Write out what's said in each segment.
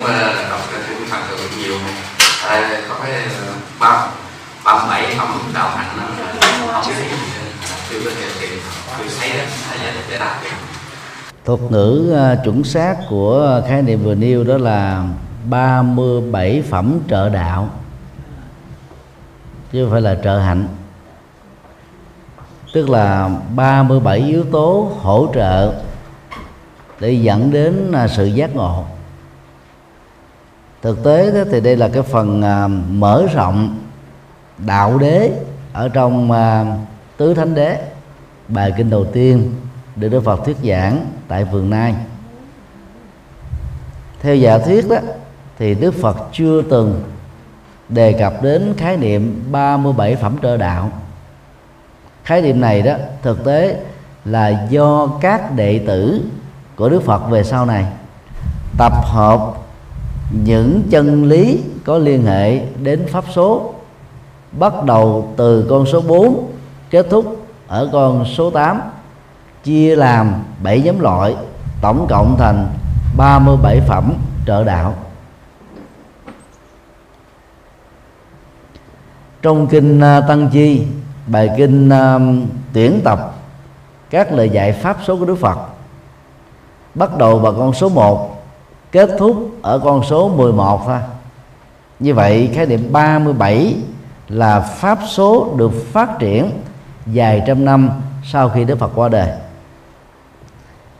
mà đọc cái kinh Phật được nhiều à, có cái ờ, ba ba mươi bảy phẩm đạo hạnh nó không thấy chưa có thể tìm chưa thấy đó là để đạt được thuật ngữ ờ, chuẩn xác của khái niệm vừa nêu đó là 37 phẩm trợ đạo chứ không phải là trợ hạnh. Tức là 37 yếu tố hỗ trợ để dẫn đến ờ, sự giác ngộ thực tế đó thì đây là cái phần uh, mở rộng đạo đế ở trong à, tứ thánh đế. Bài kinh đầu tiên được Đức Phật thuyết giảng tại vườn Nai. Theo giả thuyết đó thì Đức Phật chưa từng đề cập đến khái niệm 37 phẩm trợ đạo. Khái niệm này đó thực tế là do các đệ tử của Đức Phật về sau này tập hợp những chân lý có liên hệ đến pháp số. Bắt đầu từ con số 4 kết thúc ở con số 8 chia làm 7 nhóm loại tổng cộng thành 37 phẩm trợ đạo. Trong kinh à, Tăng Chi bài kinh à, uh, tuyển tập các lời dạy pháp số của Đức Phật. Bắt đầu bằng con số 1 kết thúc ở con số 11 thôi. Như vậy khái niệm 37 là pháp số được phát triển vài trăm năm sau khi Đức Phật qua đời.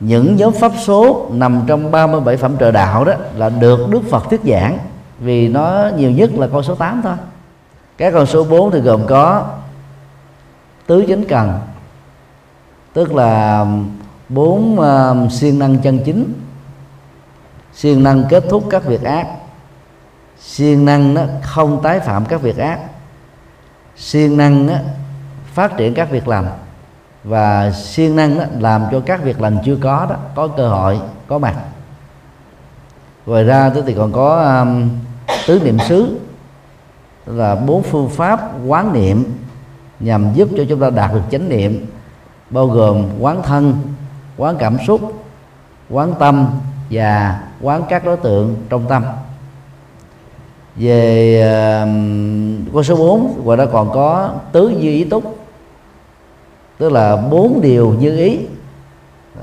Những nhóm pháp số nằm trong 37 phẩm trợ đạo đó là được Đức Phật thuyết giảng vì nó nhiều nhất là con số 8 thôi. Các con số 4 thì gồm có tứ chính cần tức là bốn uh, siêng năng chân chính siêng năng kết thúc các việc ác. Siêng năng đó không tái phạm các việc ác. Siêng năng đó, phát triển các việc làm và siêng năng đó, làm cho các việc làm chưa có đó có cơ hội có mặt. Ngoài ra thì còn có um, tứ niệm xứ là bốn phương pháp quán niệm nhằm giúp cho chúng ta đạt được chánh niệm bao gồm quán thân quán cảm xúc quán tâm và quán các đối tượng trong tâm. Về uh, con số 4 và ra còn có tứ duy ý túc tức là bốn điều như ý.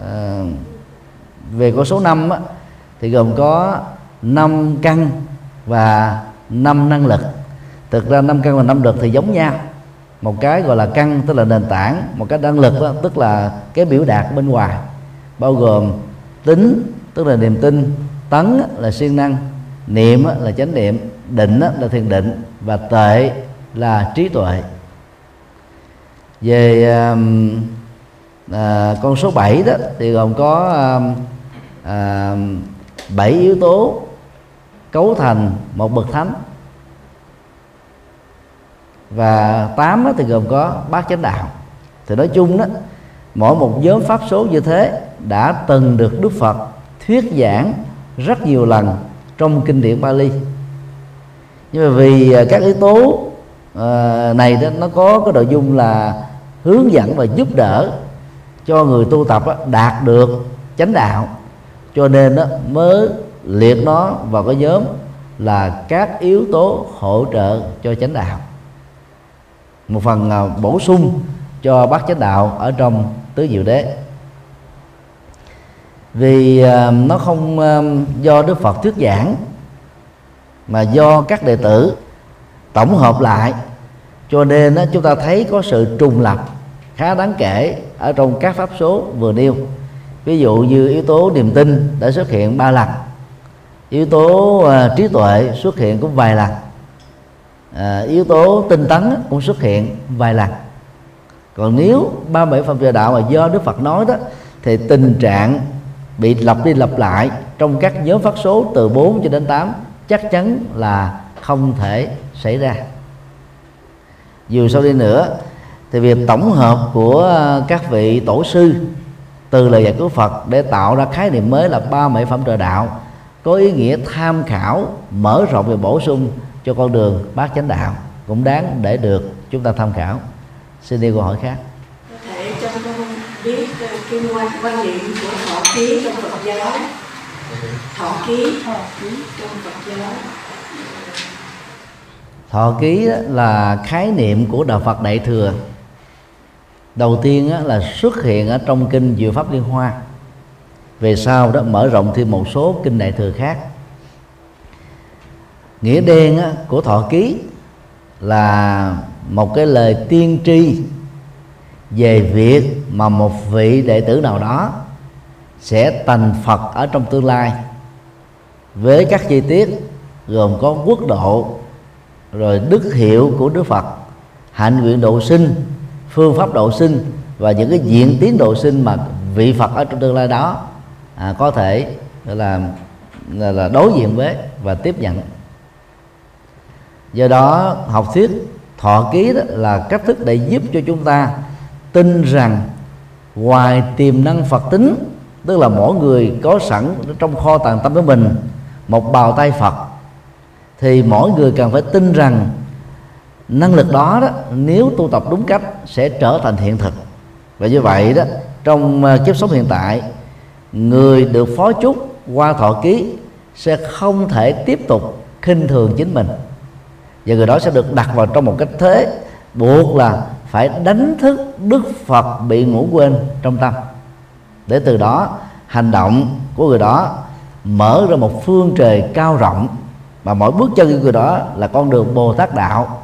À, về con số 5 á, thì gồm có năm căn và năm năng lực. Thực ra năm căn và năm lực thì giống nhau. Một cái gọi là căn tức là nền tảng. Một cái năng lực đó, tức là cái biểu đạt bên ngoài bao gồm tính tức là niềm tin tấn là siêng năng niệm là chánh niệm định là thiền định và tệ là trí tuệ. Về um, à, con số 7 đó thì gồm có um, à, 7 yếu tố cấu thành một bậc thánh. Và 8 thì gồm có bát chánh đạo. Thì nói chung đó mỗi một nhóm pháp số như thế đã từng được Đức Phật thuyết giảng rất nhiều lần trong kinh điển Bali. Nhưng mà vì à, các yếu tố uh, này đó nó có cái nội dung là hướng dẫn và giúp đỡ cho người tu tập đạt được chánh đạo. Cho nên đó, mới liệt nó vào cái nhóm là các yếu tố hỗ trợ cho chánh đạo. Một phần à, bổ sung cho bác chánh đạo ở trong tứ diệu đế vì ờ, nó không ờ, do đức phật thuyết giảng mà do các đệ tử tổng hợp lại. Cho nên chúng ta thấy có sự trùng lập khá đáng kể ở trong các pháp số vừa nêu. Ví dụ như yếu tố niềm tin đã xuất hiện ba lần. Yếu tố uh, trí tuệ xuất hiện cũng vài lần. Uh, yếu tố tinh tấn cũng xuất hiện vài lần. Còn nếu ba bảy phẩm trợ đạo mà do đức phật nói đó thì tình trạng bị lặp đi lặp lại trong các nhóm phát số từ 4 cho đến 8 chắc chắn là không thể xảy ra. Dù sau đi nữa, thì việc tổng hợp của ờ, các vị tổ sư từ lời dạy của Phật để tạo ra khái niệm mới là ba mỹ phẩm trợ đạo, có ý nghĩa tham khảo, mở rộng và bổ sung cho con đường bát chánh đạo, cũng đáng để được chúng ta tham khảo. Xin đi câu hỏi khác kinh quan quan niệm của họ ký trong Phật giáo. Thọ ký. Thọ ký. Trong Phật giáo. Thọ ký là khái niệm của đạo Phật Đại thừa. Đầu tiên là xuất hiện ở trong kinh Diệu Pháp Liên Hoa. Về sau đó mở rộng thêm một số kinh Đại thừa khác. Nghĩa đen của thọ ký là một cái lời tiên tri về việc mà một vị đệ tử nào đó sẽ thành Phật ở trong tương lai. Với các chi tiết gồm có quốc độ rồi đức hiệu của Đức Phật hạnh nguyện độ sinh phương pháp độ sinh và những cái diện tiến độ sinh mà vị Phật ở trong tương lai đó à, có thể là, là là đối diện với và tiếp nhận. Do đó học thuyết thọ ký đó là cách thức để giúp cho chúng ta tin rằng ngoài tiềm năng Phật tính, tức là mỗi người có sẵn trong kho tàng tâm của mình, một bào tay Phật, thì mỗi người cần phải tin rằng năng lực đó đó, nếu tu tập đúng cách, sẽ trở thành hiện thực. Và như vậy đó, trong à, kiếp sống hiện tại, người được phó chúc qua thọ ký sẽ không thể tiếp tục khinh thường chính mình. Và người đó sẽ được đặt vào trong một cách thế, buộc là phải đánh thức đức phật bị ngủ quên trong tâm. Để từ đó, hành động của người đó mở ra một phương trời cao rộng, mà mỗi bước chân của người đó là con đường bồ tát đạo.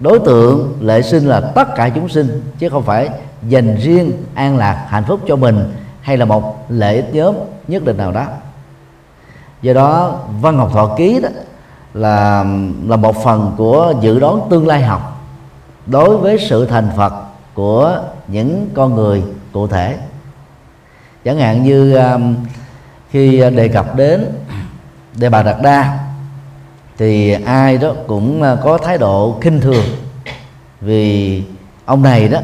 Đối tượng lệ sinh là tất cả chúng sinh, chứ không phải dành riêng an lạc hạnh phúc cho mình hay là một lễ nhóm nhất định nào đó. Do đó, văn học thọ ký đó là là một phần của dự đoán tương lai học đối với sự thành phật của những con người cụ thể. Chẳng hạn như um, khi đề cập đến đề bà đạt đa, thì ai đó cũng à, có thái độ khinh thường vì ông này đó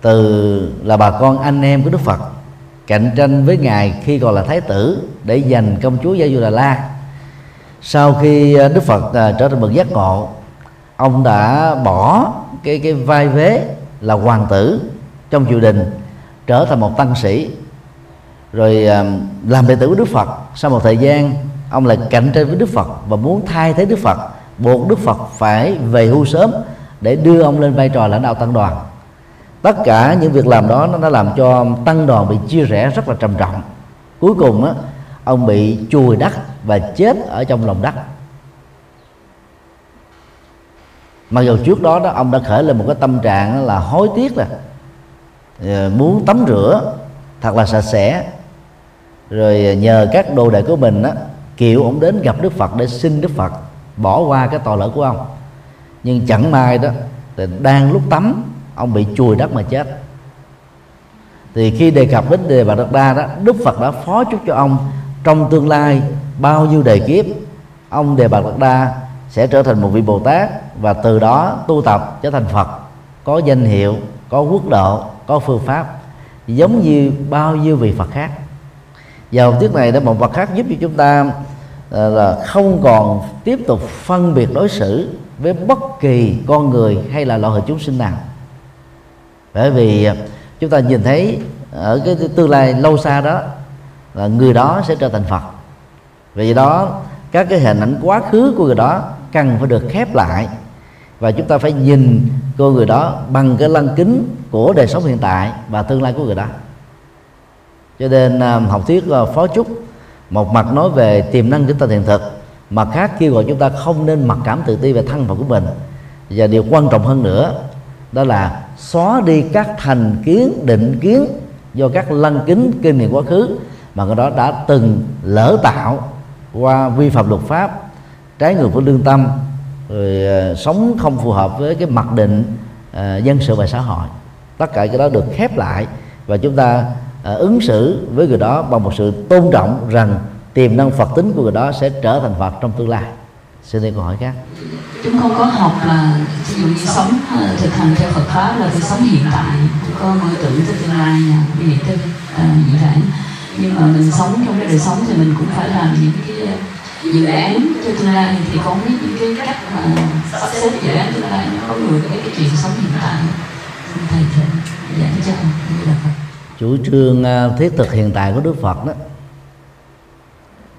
từ là bà con anh em của đức phật, cạnh tranh với ngài khi còn là thái tử để giành công chúa gia du đà la. Sau khi à, đức phật à, trở thành bậc giác ngộ, ông đã bỏ cái cái vai vế là hoàng tử trong triều đình, trở thành một tăng sĩ. Rồi làm đệ tử của đức phật. Sau một thời gian, ông lại cạnh tranh với đức phật và muốn thay thế đức phật, buộc đức phật phải về hưu sớm để đưa ông lên vai trò lãnh đạo tăng đoàn. Tất cả những việc làm đó nó đã làm cho tăng đoàn bị chia rẽ rất là trầm trọng. Cuối cùng á, ông bị chùi đất và chết ở trong lòng đất. Mặc dù trước đó đó, ông đã khởi lên một cái tâm trạng là hối tiếc là ờ, muốn tắm rửa, thật là sạch sẽ. Rồi ờ, nhờ các đồ đệ của mình á, kiệu ông đến gặp đức phật để xin đức phật bỏ qua cái tội lỗi của ông. Nhưng chẳng may đó, thì đang lúc tắm, ông bị chùi đất mà chết. Thì khi đề cập đến đề bà đất đa đó, đức phật đã phó chúc cho ông trong tương lai bao nhiêu đời kiếp, ông đề bà đạt đa sẽ trở thành một vị bồ tát và từ đó tu tập trở thành phật. Có danh hiệu, có quốc độ, có phương pháp. Giống như bao nhiêu vị phật khác. Và học thuyết này đó một phật khác giúp cho chúng ta ờ, là không còn tiếp tục phân biệt đối xử với bất kỳ con người hay là loại hình chúng sinh nào. Bởi vì ờ, chúng ta nhìn thấy ở cái tương lai lâu xa đó, là người đó sẽ trở thành phật. Vì đó, các cái hình ảnh quá khứ của người đó cần phải được khép lại. Và chúng ta phải nhìn cô người đó bằng cái lăng kính của đời sống hiện tại và tương lai của người đó. Cho nên à, học thuyết à, phó chúc một mặt nói về tiềm năng chúng ta hiện thực, mặt khác kêu gọi chúng ta không nên mặc cảm tự ti về thân phận của mình. Và điều quan trọng hơn nữa, đó là xóa đi các thành kiến, định kiến do các lăng kính kinh nghiệm quá khứ mà người đó đã từng lỡ tạo qua vi phạm luật pháp trái ngược với lương tâm rồi uh, sống không phù hợp với cái mặc định uh, dân sự và xã hội. Tất cả cái đó được khép lại và chúng ta uh, ứng xử với người đó bằng một sự tôn trọng rằng tiềm năng phật tính của người đó sẽ trở thành phật trong tương lai. Xin đi câu hỏi khác. Chúng con có học là ví dụ như sống thực hành theo Phật pháp là phải sống hiện tại. Không có mơ tưởng tới tương lai nha vì tới uh, như nhưng mà mình sống trong cái đời sống thì mình cũng phải làm những cái dự án cho tương lai thì có biết những cái cách mà sắp xếp dự án tương lai nó có người với cái chuyện sống hiện tại. Thầy sẽ giảng cho như là Phật. Chủ trương à, thiết thực hiện tại của Đức Phật đó,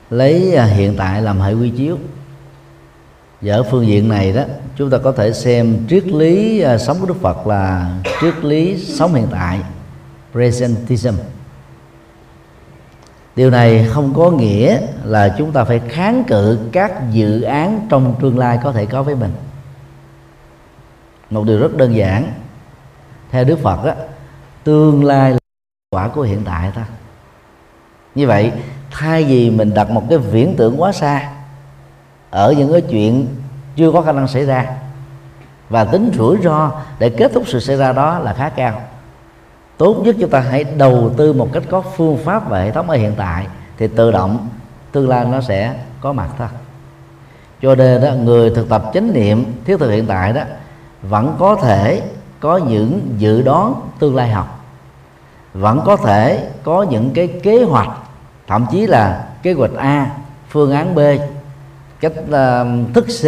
lấy à, hiện tại làm hệ quy chiếu. Và ở phương diện này đó, chúng ta có thể xem triết lý à, sống của Đức Phật là triết lý sống hiện tại, presentism điều này không có nghĩa là chúng ta phải kháng cự các dự án trong tương lai có thể có với mình. Một điều rất đơn giản. Theo đức phật á tương lai là quả của hiện tại thôi như vậy thay vì mình đặt một cái viễn tưởng quá xa ở những cái chuyện chưa có khả năng xảy ra và tính rủi ro để kết thúc sự xảy ra đó là khá cao tốt nhất chúng ta hãy đầu tư một cách có phương pháp và hệ thống ở hiện tại thì tự động tương lai nó sẽ có mặt thôi. Cho nên đó người thực tập chánh niệm thiết thực hiện tại đó vẫn có thể có những dự đoán tương lai học. Vẫn có thể có những cái kế hoạch thậm chí là kế hoạch A phương án B cách uh, thức C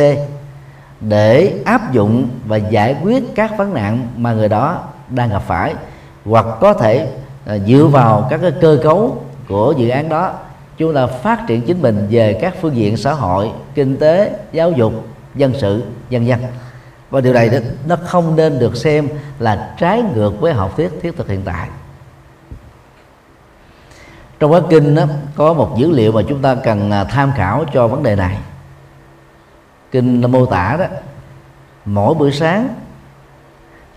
để áp dụng và giải quyết các vấn nạn mà người đó đang gặp phải hoặc có thể uh, dựa vào các cái cơ cấu của dự án đó chúng ta phát triển chính mình về các phương diện xã hội kinh tế giáo dục dân sự dân dân và điều này nó không nên được xem là trái ngược với học thuyết thiết thực hiện tại. Trong quá kinh đó, có một dữ liệu mà chúng ta cần à, tham khảo cho vấn đề này. Kinh mô tả đó mỗi buổi sáng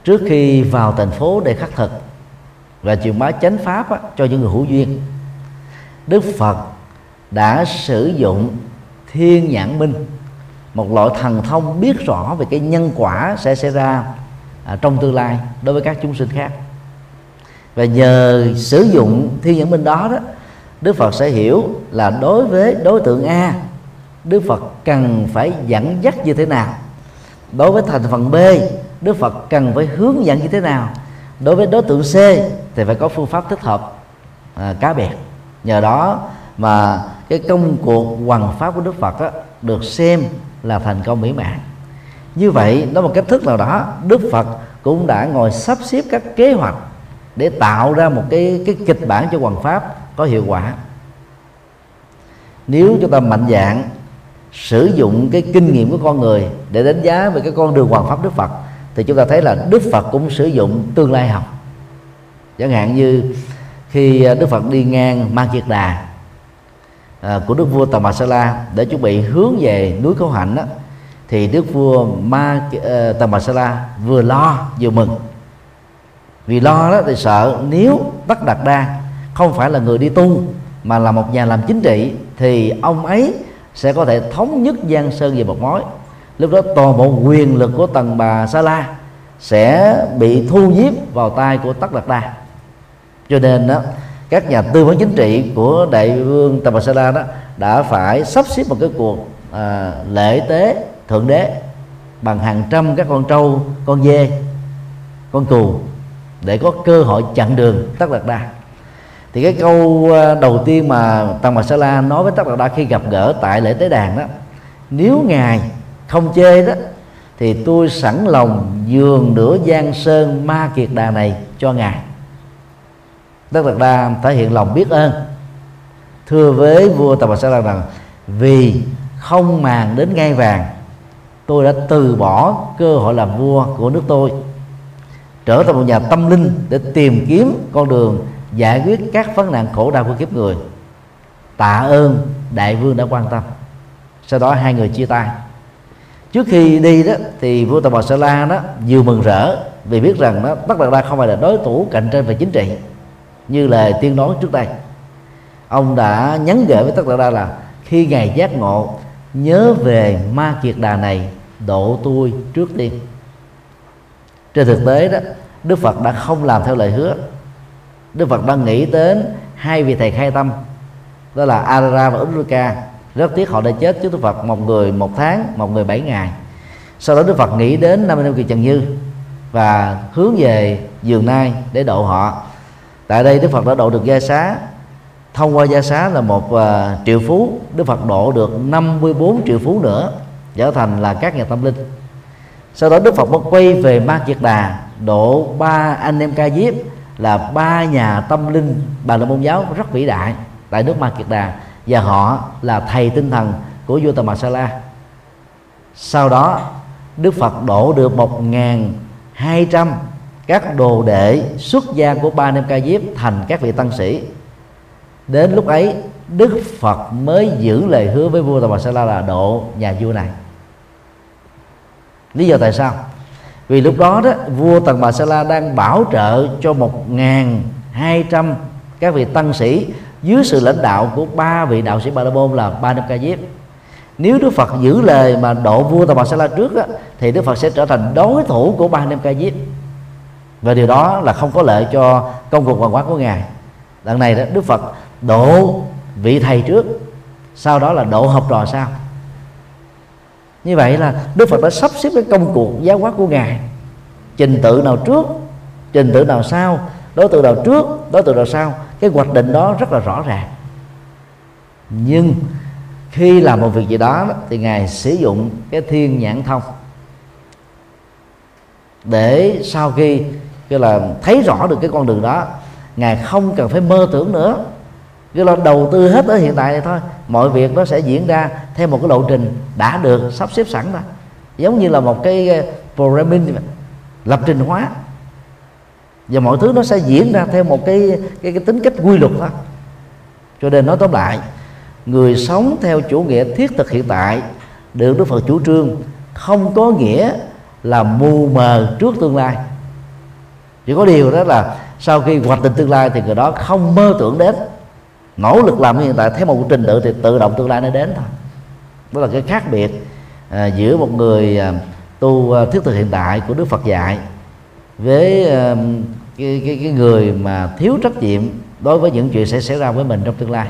trước khi vào thành phố để khắc thực và truyền bá chánh pháp á, cho những người hữu duyên. Đức phật đã sử dụng thiên nhãn minh một loại thần thông biết rõ về cái nhân quả sẽ xảy ra à, trong tương lai đối với các chúng sinh khác. Và nhờ sử dụng thiên nhãn minh đó đó đức phật sẽ hiểu là đối với đối tượng a đức phật cần phải dẫn dắt như thế nào. Đối với thành phần b đức phật cần phải hướng dẫn như thế nào đối với đối tượng c thì phải có phương pháp thích hợp à, cá biệt. Nhờ đó mà cái công cuộc hoàn pháp của đức phật á, được xem là thành công mỹ mãn. Như vậy nó một cách thức nào đó đức phật cũng đã ngồi sắp xếp các kế hoạch để tạo ra một cái cái kịch bản cho hoàn pháp có hiệu quả. Nếu chúng ta mạnh dạng sử dụng cái kinh nghiệm của con người để đánh giá về cái con đường hoàn pháp đức phật thì chúng ta thấy là đức phật cũng sử dụng tương lai học. Chẳng hạn như khi à, đức phật đi ngang ma kiệt đà à, của đức vua Tầm Sala để chuẩn bị hướng về núi Khấu Hạnh đó, thì đức vua Ma à, uh, Tầm vừa lo vừa mừng. Vì lo đó thì sợ nếu Tất Đạt Đa không phải là người đi tu mà là một nhà làm chính trị thì ông ấy sẽ có thể thống nhất Giang Sơn về một mối lúc đó toàn bộ quyền lực của tầng bà Sa La sẽ bị thu nhiếp vào tay của Tất Đạt Đa cho nên đó các nhà tư vấn chính trị của đại vương Tamasala đó đã phải sắp xếp một cái cuộc à, lễ tế thượng đế bằng hàng trăm các con trâu con dê con cừu để có cơ hội chặn đường tất đạt đa thì cái câu à, đầu tiên mà tăng Masala nói với tất đạt đa khi gặp gỡ tại lễ tế đàn đó nếu ngài không chê đó, thì tôi sẵn lòng dường nửa giang sơn ma kiệt đà này cho ngài. Đức Đạt Đa thể hiện lòng biết ơn. Thưa với vua Tà Bà Sa La rằng, vì không màng đến ngai vàng, tôi đã từ bỏ cơ hội làm vua của nước tôi, trở thành một nhà tâm linh để tìm kiếm con đường giải quyết các vấn nạn khổ đau của kiếp người. Tạ ơn đại vương đã quan tâm. Sau đó hai người chia tay trước khi đi đó thì vua tà bò sa la đó vừa mừng rỡ vì biết rằng đó tất đạt đa không phải là đối thủ cạnh tranh về chính trị như lời tiên đoán trước đây. Ông đã nhắn gửi với tất cả đa là, khi ngài giác ngộ, nhớ về ma kiệt đà này độ tôi trước tiên. Trên thực tế đó, đức phật đã không làm theo lời hứa. Đức phật đang nghĩ đến hai vị thầy khai tâm, đó là Arara và Uruka rất tiếc họ đã chết trước Đức Phật một người một tháng một người bảy ngày. Sau đó Đức Phật nghĩ đến năm năm kỳ Trần Như và hướng về giường nai để độ họ. Tại đây đức phật đã độ được gia xá. Thông qua gia xá là một uh, triệu phú. Đức phật độ được 54 triệu phú nữa trở thành là các nhà tâm linh. Sau đó đức phật mới quay về ma kiệt đà độ ba anh em ca diếp là ba nhà tâm linh bà la môn giáo rất vĩ đại tại nước ma kiệt đà và họ là thầy tinh thần của vua Tà sala sau đó, Đức Phật đổ được một ngàn hai trăm các đồ đệ xuất gia của ba nem ca diếp thành các vị tăng sĩ. Đến lúc ấy, Đức Phật mới giữ lời hứa với vua Tà sala là độ nhà vua này. Lý do tại sao? Vì lúc đó đó, vua Tần Bà Sa La đang bảo trợ cho một ngàn hai trăm các vị tăng sĩ dưới sự lãnh đạo của ba vị đạo sĩ Ba La Môn là ba năm ca diếp nếu Đức Phật giữ lời mà độ vua Tà Bà Sa La trước đó, thì Đức Phật sẽ trở thành đối thủ của ba năm ca diếp và điều đó là không có lợi cho công cuộc hoàng hóa của ngài. Lần này đó Đức Phật độ vị thầy trước sau đó là độ học trò sau. Như vậy là đức phật đã sắp xếp cái công cuộc giáo hóa của ngài. Trình tự nào trước trình tự nào sau đối tượng nào trước đối tượng nào sau cái hoạch định đó rất là rõ ràng. Nhưng khi làm một việc gì đó, thì ngài sử dụng cái thiên nhãn thông để sau khi cái là thấy rõ được cái con đường đó, ngài không cần phải mơ tưởng nữa. Cứ là đầu tư hết ở hiện tại này thôi, mọi việc nó sẽ diễn ra theo một cái lộ trình đã được sắp xếp sẵn rồi giống như là một cái programming lập trình hóa và mọi thứ nó sẽ diễn ra theo một cái cái, cái tính cách quy luật thôi. Cho nên nói tóm lại người sống theo chủ nghĩa thiết thực hiện tại được Đức Phật chủ trương không có nghĩa là mù mờ trước tương lai. Chỉ có điều đó là sau khi hoạch định tương lai thì người đó không mơ tưởng đến. Nỗ lực làm hiện tại theo một trình tự thì tự động tương lai nó đến thôi. Đó là cái khác biệt à, giữa một người à, tu à, thiết thực hiện tại của Đức Phật dạy với à, cái, cái, cái người mà thiếu trách nhiệm đối với những chuyện sẽ xảy ra với mình trong tương lai.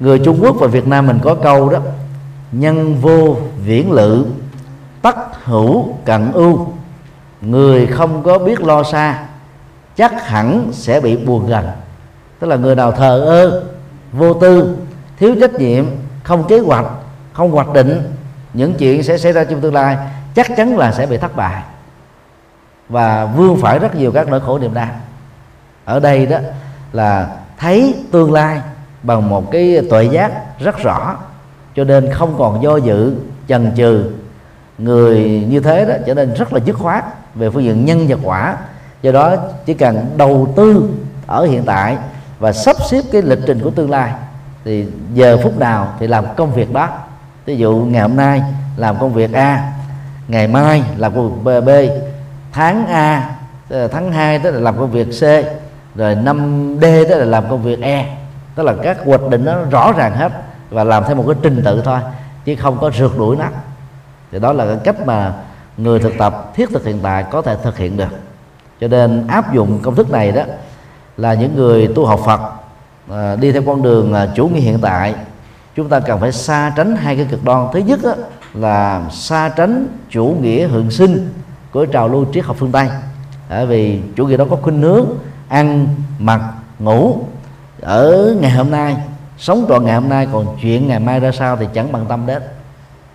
Người Trung Quốc và Việt Nam mình có câu đó nhân vô viễn lự tắc hữu cận ưu. Người không có biết lo xa chắc hẳn sẽ bị buồn gần. Tức là người nào thờ ơ vô tư thiếu trách nhiệm không kế hoạch không hoạch định những chuyện sẽ xảy ra trong tương lai chắc chắn là sẽ bị thất bại và vương phải rất nhiều các nỗi khổ niềm đau. Ở đây đó là thấy tương lai bằng một cái tuệ giác rất rõ cho nên không còn do dự chần chừ. Người như thế đó trở nên rất là dứt khoát về phương diện nhân và quả. Do đó chỉ cần đầu tư ở hiện tại và sắp xếp cái lịch trình của tương lai thì giờ phút nào thì làm công việc đó. Ví dụ ngày hôm nay làm công việc A ngày mai làm công việc B, B tháng A tháng 2 tức là làm công việc C rồi năm D tức là làm công việc E. Tức là các hoạch định nó rõ ràng hết và làm theo một cái trình tự thôi chứ không có rượt đuổi nó. Thì đó là cái cách mà người thực tập thiết thực hiện tại có thể thực hiện được. Cho nên áp dụng công thức này đó là những người tu học Phật à, đi theo con đường à, chủ nghĩa hiện tại chúng ta cần phải xa tránh hai cái cực đoan. Thứ nhất đó, là xa tránh chủ nghĩa hưởng sinh của trào lưu triết học phương Tây. Bởi vì chủ nghĩa đó có khuynh hướng, ăn, mặc, ngủ ở ngày hôm nay, sống trọn ngày hôm nay, còn chuyện ngày mai ra sao thì chẳng bằng tâm đến.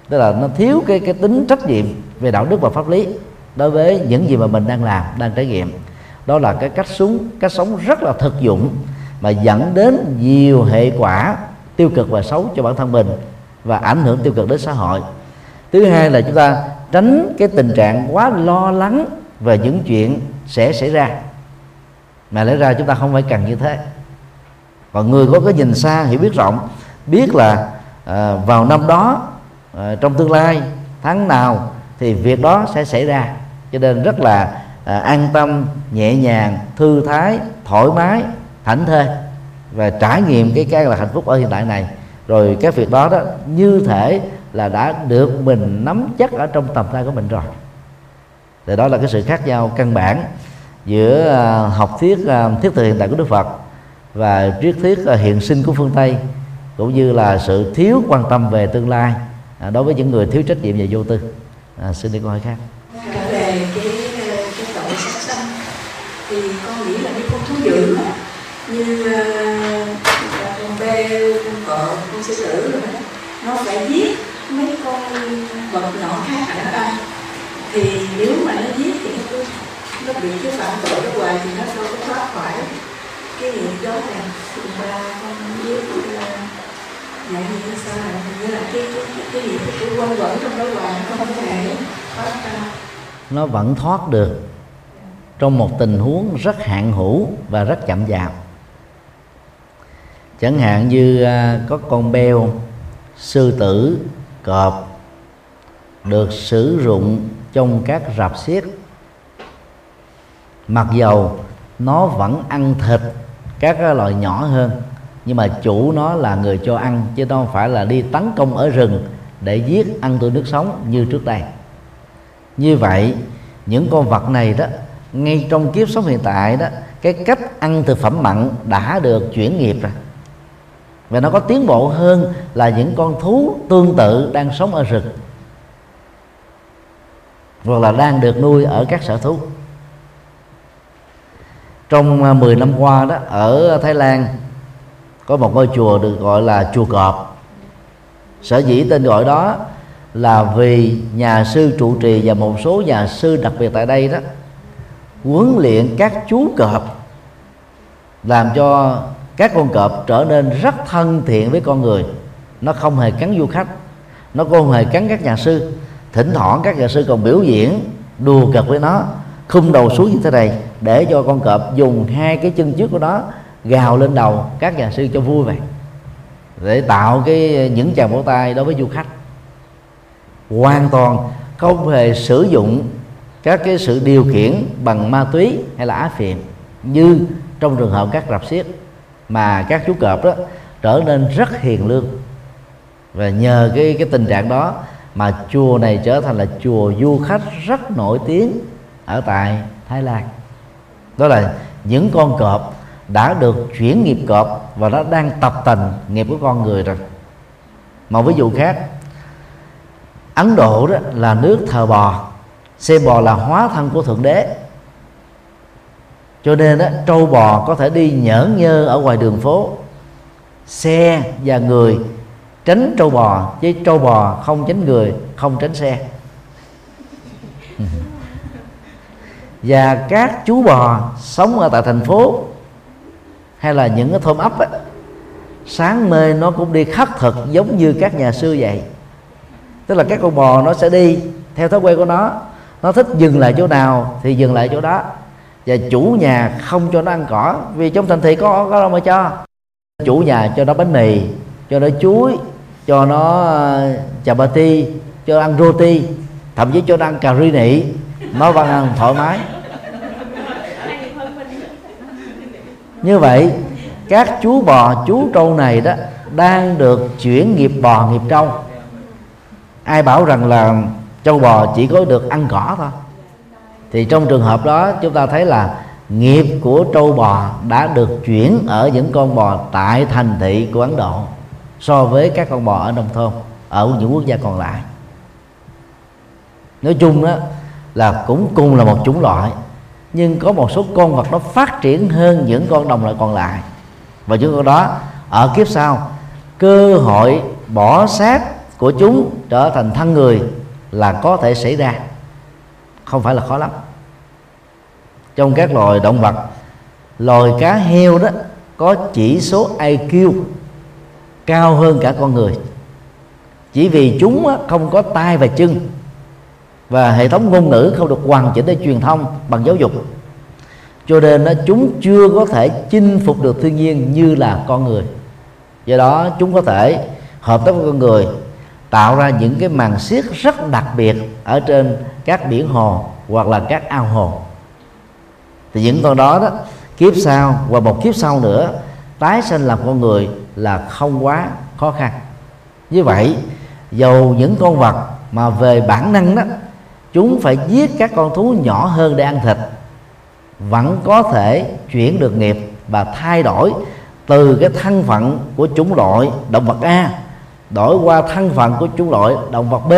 Tức là nó thiếu cái cái tính trách nhiệm về đạo đức và pháp lý đối với những gì mà mình đang làm, đang trải nghiệm. Đó là cái cách sống cách sống rất là thực dụng mà dẫn đến nhiều hệ quả tiêu cực và xấu cho bản thân mình và ảnh hưởng tiêu cực đến xã hội thứ hai là chúng ta tránh cái tình trạng quá lo lắng về những chuyện sẽ xảy ra. Mà lẽ ra chúng ta không phải cần như thế. Còn người có cái nhìn xa hiểu biết rộng biết là à, vào năm đó à, trong tương lai tháng nào thì việc đó sẽ xảy ra. Cho nên rất là à, an tâm nhẹ nhàng thư thái thoải mái thảnh thơi và trải nghiệm cái cái là hạnh phúc ở hiện tại này. Rồi cái việc đó đó như thể là đã được mình nắm chắc ở trong tầm tay của mình rồi. Thì đó là cái sự khác nhau căn bản giữa à, học thuyết à, thiết thực hiện tại của Đức Phật và triết thuyết à, hiện sinh của phương Tây cũng như là sự thiếu quan tâm về tương lai đối với những người thiếu trách nhiệm và vô tư. À, xin đi câu hỏi khác. Dạ, cái tội sát sinh thì con nghĩ là cái con thú dữ như con bê con cọ con sư tử rồi nó phải giết mấy vật nhỏ khác ở đây thì nếu mà nó giết thì nó cứ nó bị cái phạm tội đó hoài thì nó đâu có thoát khỏi. Cái nghiệp đó là ba, con giết nhận như sao là như là cái cái cái nghiệp cái quanh quẩn trong đó hoài không thể thoát ra. Nó vẫn thoát được trong một tình huống rất hạn hữu và rất chậm chạp. Chẳng hạn như à, có con beo, sư tử, cọp được sử dụng trong các rạp xiếc. Mặc dầu nó vẫn ăn thịt các loại nhỏ hơn, nhưng mà chủ nó là người cho ăn, chứ nó không phải là đi tấn công ở rừng để giết ăn tươi nước sống như trước đây. Như vậy, những con vật này đó, ngay trong kiếp sống hiện tại đó, cái cách ăn thực phẩm mặn đã được chuyển nghiệp rồi. Và nó có tiến bộ hơn là những con thú tương tự đang sống ở rừng hoặc là đang được nuôi ở các sở thú. Trong à, 10 năm qua đó, ở Thái Lan, có một ngôi chùa được gọi là chùa cọp. Sở dĩ tên gọi đó là vì nhà sư trụ trì và một số nhà sư đặc biệt tại đây đó, huấn luyện các chú cọp, làm cho các con cọp trở nên rất thân thiện với con người. Nó không hề cắn du khách, nó không hề cắn các nhà sư thỉnh thoảng các nhà sư còn biểu diễn đùa cợt với nó. Khung đầu xuống như thế này, để cho con cọp dùng hai cái chân trước của nó gào lên đầu các nhà sư cho vui vậy để tạo cái ờ, những chàng vỗ tay đối với du khách. Hoàn toàn không hề sử dụng các cái sự điều khiển bằng ma túy hay là á phiện như trong trường hợp các rạp xiếc, mà các chú cọp đó trở nên rất hiền lương. Và nhờ cái cái tình trạng đó mà chùa này trở thành là chùa du khách rất nổi tiếng ở tại Thái Lan. Đó là những con cọp đã được chuyển nghiệp cọp và nó đang tập tành nghiệp của con người rồi. Một ví dụ khác Ấn Độ đó là nước thờ bò xe bò là hóa thân của thượng đế. Cho nên đó, trâu bò có thể đi nhởn nhơ ở ngoài đường phố xe và người tránh trâu bò chứ trâu bò không tránh người không tránh xe. Và các chú bò sống ở tại thành phố hay là những cái thôn ấp ấy, sáng mê nó cũng đi khắc thực giống như các nhà sư vậy. Tức là các con bò nó sẽ đi theo thói quen của nó nó thích dừng lại chỗ nào thì dừng lại chỗ đó. Và chủ nhà không cho nó ăn cỏ vì trong thành thị có có đâu mà cho. Chủ nhà cho nó bánh mì cho nó chuối cho nó ờ, chapati ti, cho nó ăn roti, thậm chí cho nó ăn cà ri nỉ nó vẫn ăn thoải mái. Như vậy, các chú bò, chú trâu này đó đang được chuyển nghiệp bò nghiệp trâu. Ai bảo rằng là trâu bò chỉ có được ăn cỏ thôi. Thì trong trường hợp đó, chúng ta thấy là nghiệp của trâu bò đã được chuyển ở những con bò tại thành thị của Ấn Độ so với các con bò ở nông thôn, ở những quốc gia còn lại. Nói chung đó là cũng cùng là một chủng loại, nhưng có một số con vật nó phát triển hơn những con đồng loại còn lại. Và những con đó, ở kiếp sau, cơ hội bỏ xác của chúng trở thành thân người là có thể xảy ra. Không phải là khó lắm. Trong các loài động vật, loài cá heo đó, có chỉ số IQ cao hơn cả con người. Chỉ vì chúng không có tay và chân và hệ thống ngôn ngữ không được hoàn chỉnh để truyền thông bằng giáo dục. Cho nên chúng chưa có thể chinh phục được thiên nhiên như là con người. Do đó, chúng có thể hợp tác với con người, tạo ra những cái màn xiết rất đặc biệt ở trên các biển hồ hoặc là các ao hồ. Thì những con đó đó, kiếp sau và một kiếp sau nữa tái sinh làm con người là không quá khó khăn. Như vậy, dầu những con vật mà về bản năng đó, chúng phải giết các con thú nhỏ hơn để ăn thịt, vẫn có thể chuyển được nghiệp và thay đổi từ cái thân phận của chủng loại động vật A, đổi qua thân phận của chủng loại động vật B.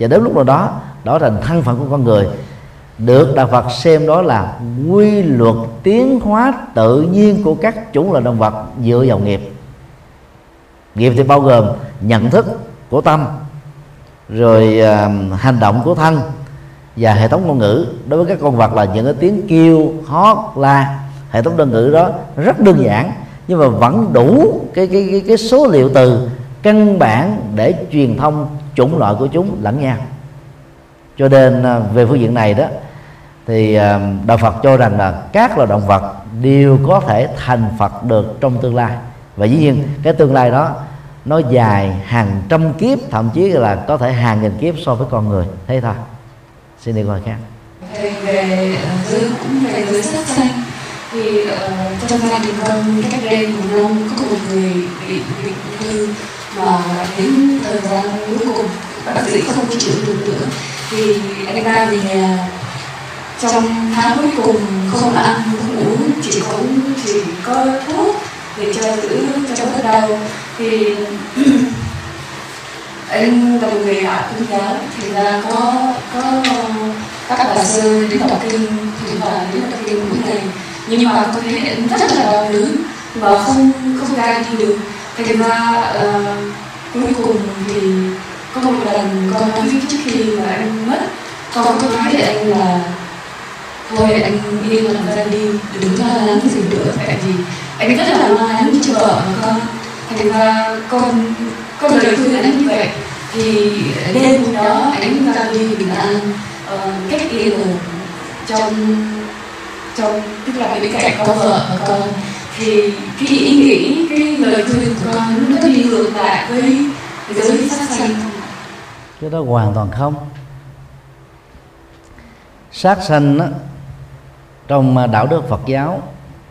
Và đến lúc nào đó đó thành thân phận của con người được đạo Phật xem đó là quy luật tiến hóa tự nhiên của các chủng loại động vật dựa vào nghiệp. Nghiệp thì bao gồm nhận thức của tâm rồi uh, hành động của thân và hệ thống ngôn ngữ. Đối với các con vật là những cái tiếng kêu hót la hệ thống đơn ngữ đó rất đơn giản nhưng mà vẫn đủ cái cái cái, cái số liệu từ căn bản để truyền thông chủng loại của chúng lẫn nhau. Cho nên à, về phương diện này đó thì ờ, đạo Phật cho rằng là các loài động vật đều có thể thành Phật được trong tương lai. Và dĩ nhiên cái tương lai đó nó dài hàng trăm kiếp thậm chí là có thể hàng nghìn kiếp so với con người. Thế thôi. Xin đi coi khác. Về về ờ, giới cũng về giới sắc xanh. Thì uh, trong gia đình con cách đây một năm có một người bị bị ung thư mà đến thời gian cuối cùng bác sĩ không chữa được nữa. Thì anh ta về nhà trong tháng cuối cùng không ăn không uống chỉ có chỉ có thuốc để cho giữ cho bớt đau. Thì anh là một người ạ tôn giáo thì ra có có các bà sư đến đọc kinh thì bà đến đọc kinh mỗi ngày. Nhưng mà con thấy anh rất là đau đớn và không không ra đi được. Thành ra uh, cuối cùng thì có một lần con nói trước khi mà anh mất con có nói với anh là thôi anh yên làm ra đi. Đừng lo lắng gì nữa tại vì anh rất là lo lắng cho vợ và con? Thành ra con con lời khuyên anh như vậy. Thì đêm hôm đó anh ra đi bình an. Uh, cách ly ở trong trong tức là bên cạnh có vợ và con. Thì cái ý nghĩ cái lời khuyên của con nó có đi ngược lại với giới sát sanh. Không? cái đó hoàn toàn không. Sát sanh đó, trong à, đạo đức Phật giáo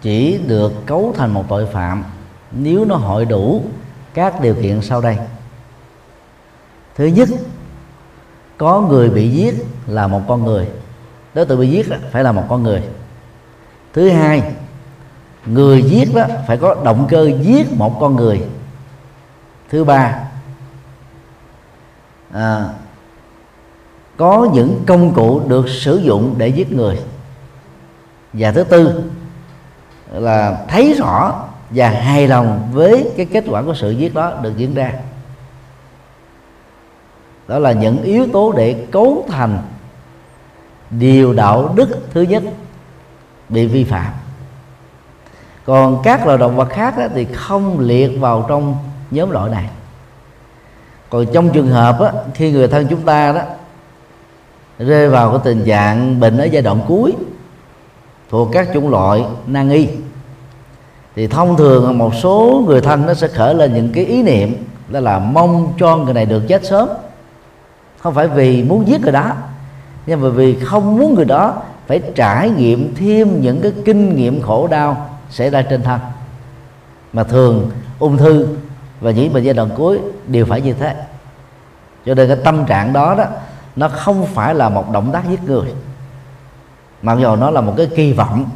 chỉ được cấu thành một tội phạm nếu nó hội đủ các điều kiện sau đây. Thứ nhất có người bị giết là một con người. Đối tượng bị giết phải là một con người. Thứ hai người giết đó phải có động cơ giết một con người. Thứ ba à, có những công cụ được sử dụng để giết người và thứ tư là thấy rõ và hài lòng với cái kết quả của sự giết đó được diễn ra. Đó là những yếu tố để cấu thành điều đạo đức thứ nhất bị vi phạm. Còn các loài động vật khác đó, thì không liệt vào trong nhóm loại này. Còn trong trường hợp đó, khi người thân chúng ta đó rơi vào cái tình trạng bệnh ở giai đoạn cuối thuộc các chủng loại nan y. Thì thông thường một số người thân nó sẽ khởi lên những cái ý niệm đó là mong cho người này được chết sớm. Không phải vì muốn giết người đó, nhưng mà vì không muốn người đó phải trải nghiệm thêm những cái kinh nghiệm khổ đau xảy ra trên thân. Mà thường ung thư và những bệnh giai đoạn cuối đều phải như thế. Cho nên cái tâm trạng đó đó, nó không phải là một động tác giết người mặc dù nó là một cái kỳ vọng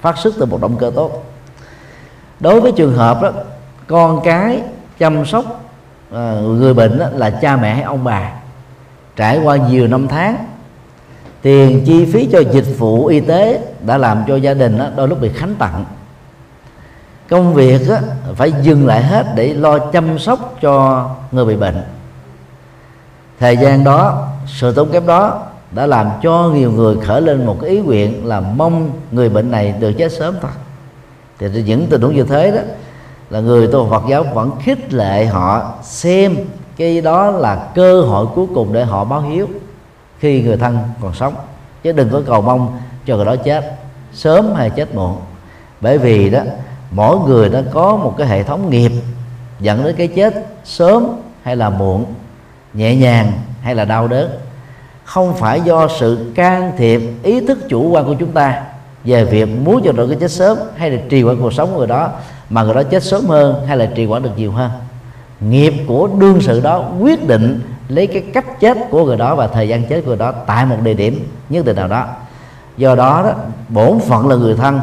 phát xuất từ một động cơ tốt. Đối với trường hợp đó con cái chăm sóc ờ, người bệnh đó, là cha mẹ hay ông bà trải qua nhiều năm tháng tiền chi phí cho dịch vụ y tế đã làm cho gia đình đó, đôi lúc bị khánh tặng. Công việc đó, phải dừng lại hết để lo chăm sóc cho người bị bệnh. Thời gian đó sự tốn kém đó đã làm cho nhiều người khởi lên một cái ý nguyện là mong người bệnh này được chết sớm thôi. Thì những tình huống như thế đó là người tu Phật giáo vẫn khích lệ họ xem cái đó là cơ hội cuối cùng để họ báo hiếu khi người thân còn sống. Chứ đừng có cầu mong cho người đó chết sớm hay chết muộn. Bởi vì đó, mỗi người nó có một cái hệ thống nghiệp dẫn đến cái chết sớm hay là muộn, nhẹ nhàng hay là đau đớn không phải do sự can thiệp, ý thức chủ quan của chúng ta về việc muốn cho được cái chết sớm hay là trì hoãn cuộc sống của người đó, mà người đó chết sớm hơn hay là trì hoãn được nhiều hơn. Nghiệp của đương sự đó quyết định lấy cái cách chết của người đó và thời gian chết của người đó tại một địa điểm nhất định nào đó. Do đó đó, bổn phận là người thân.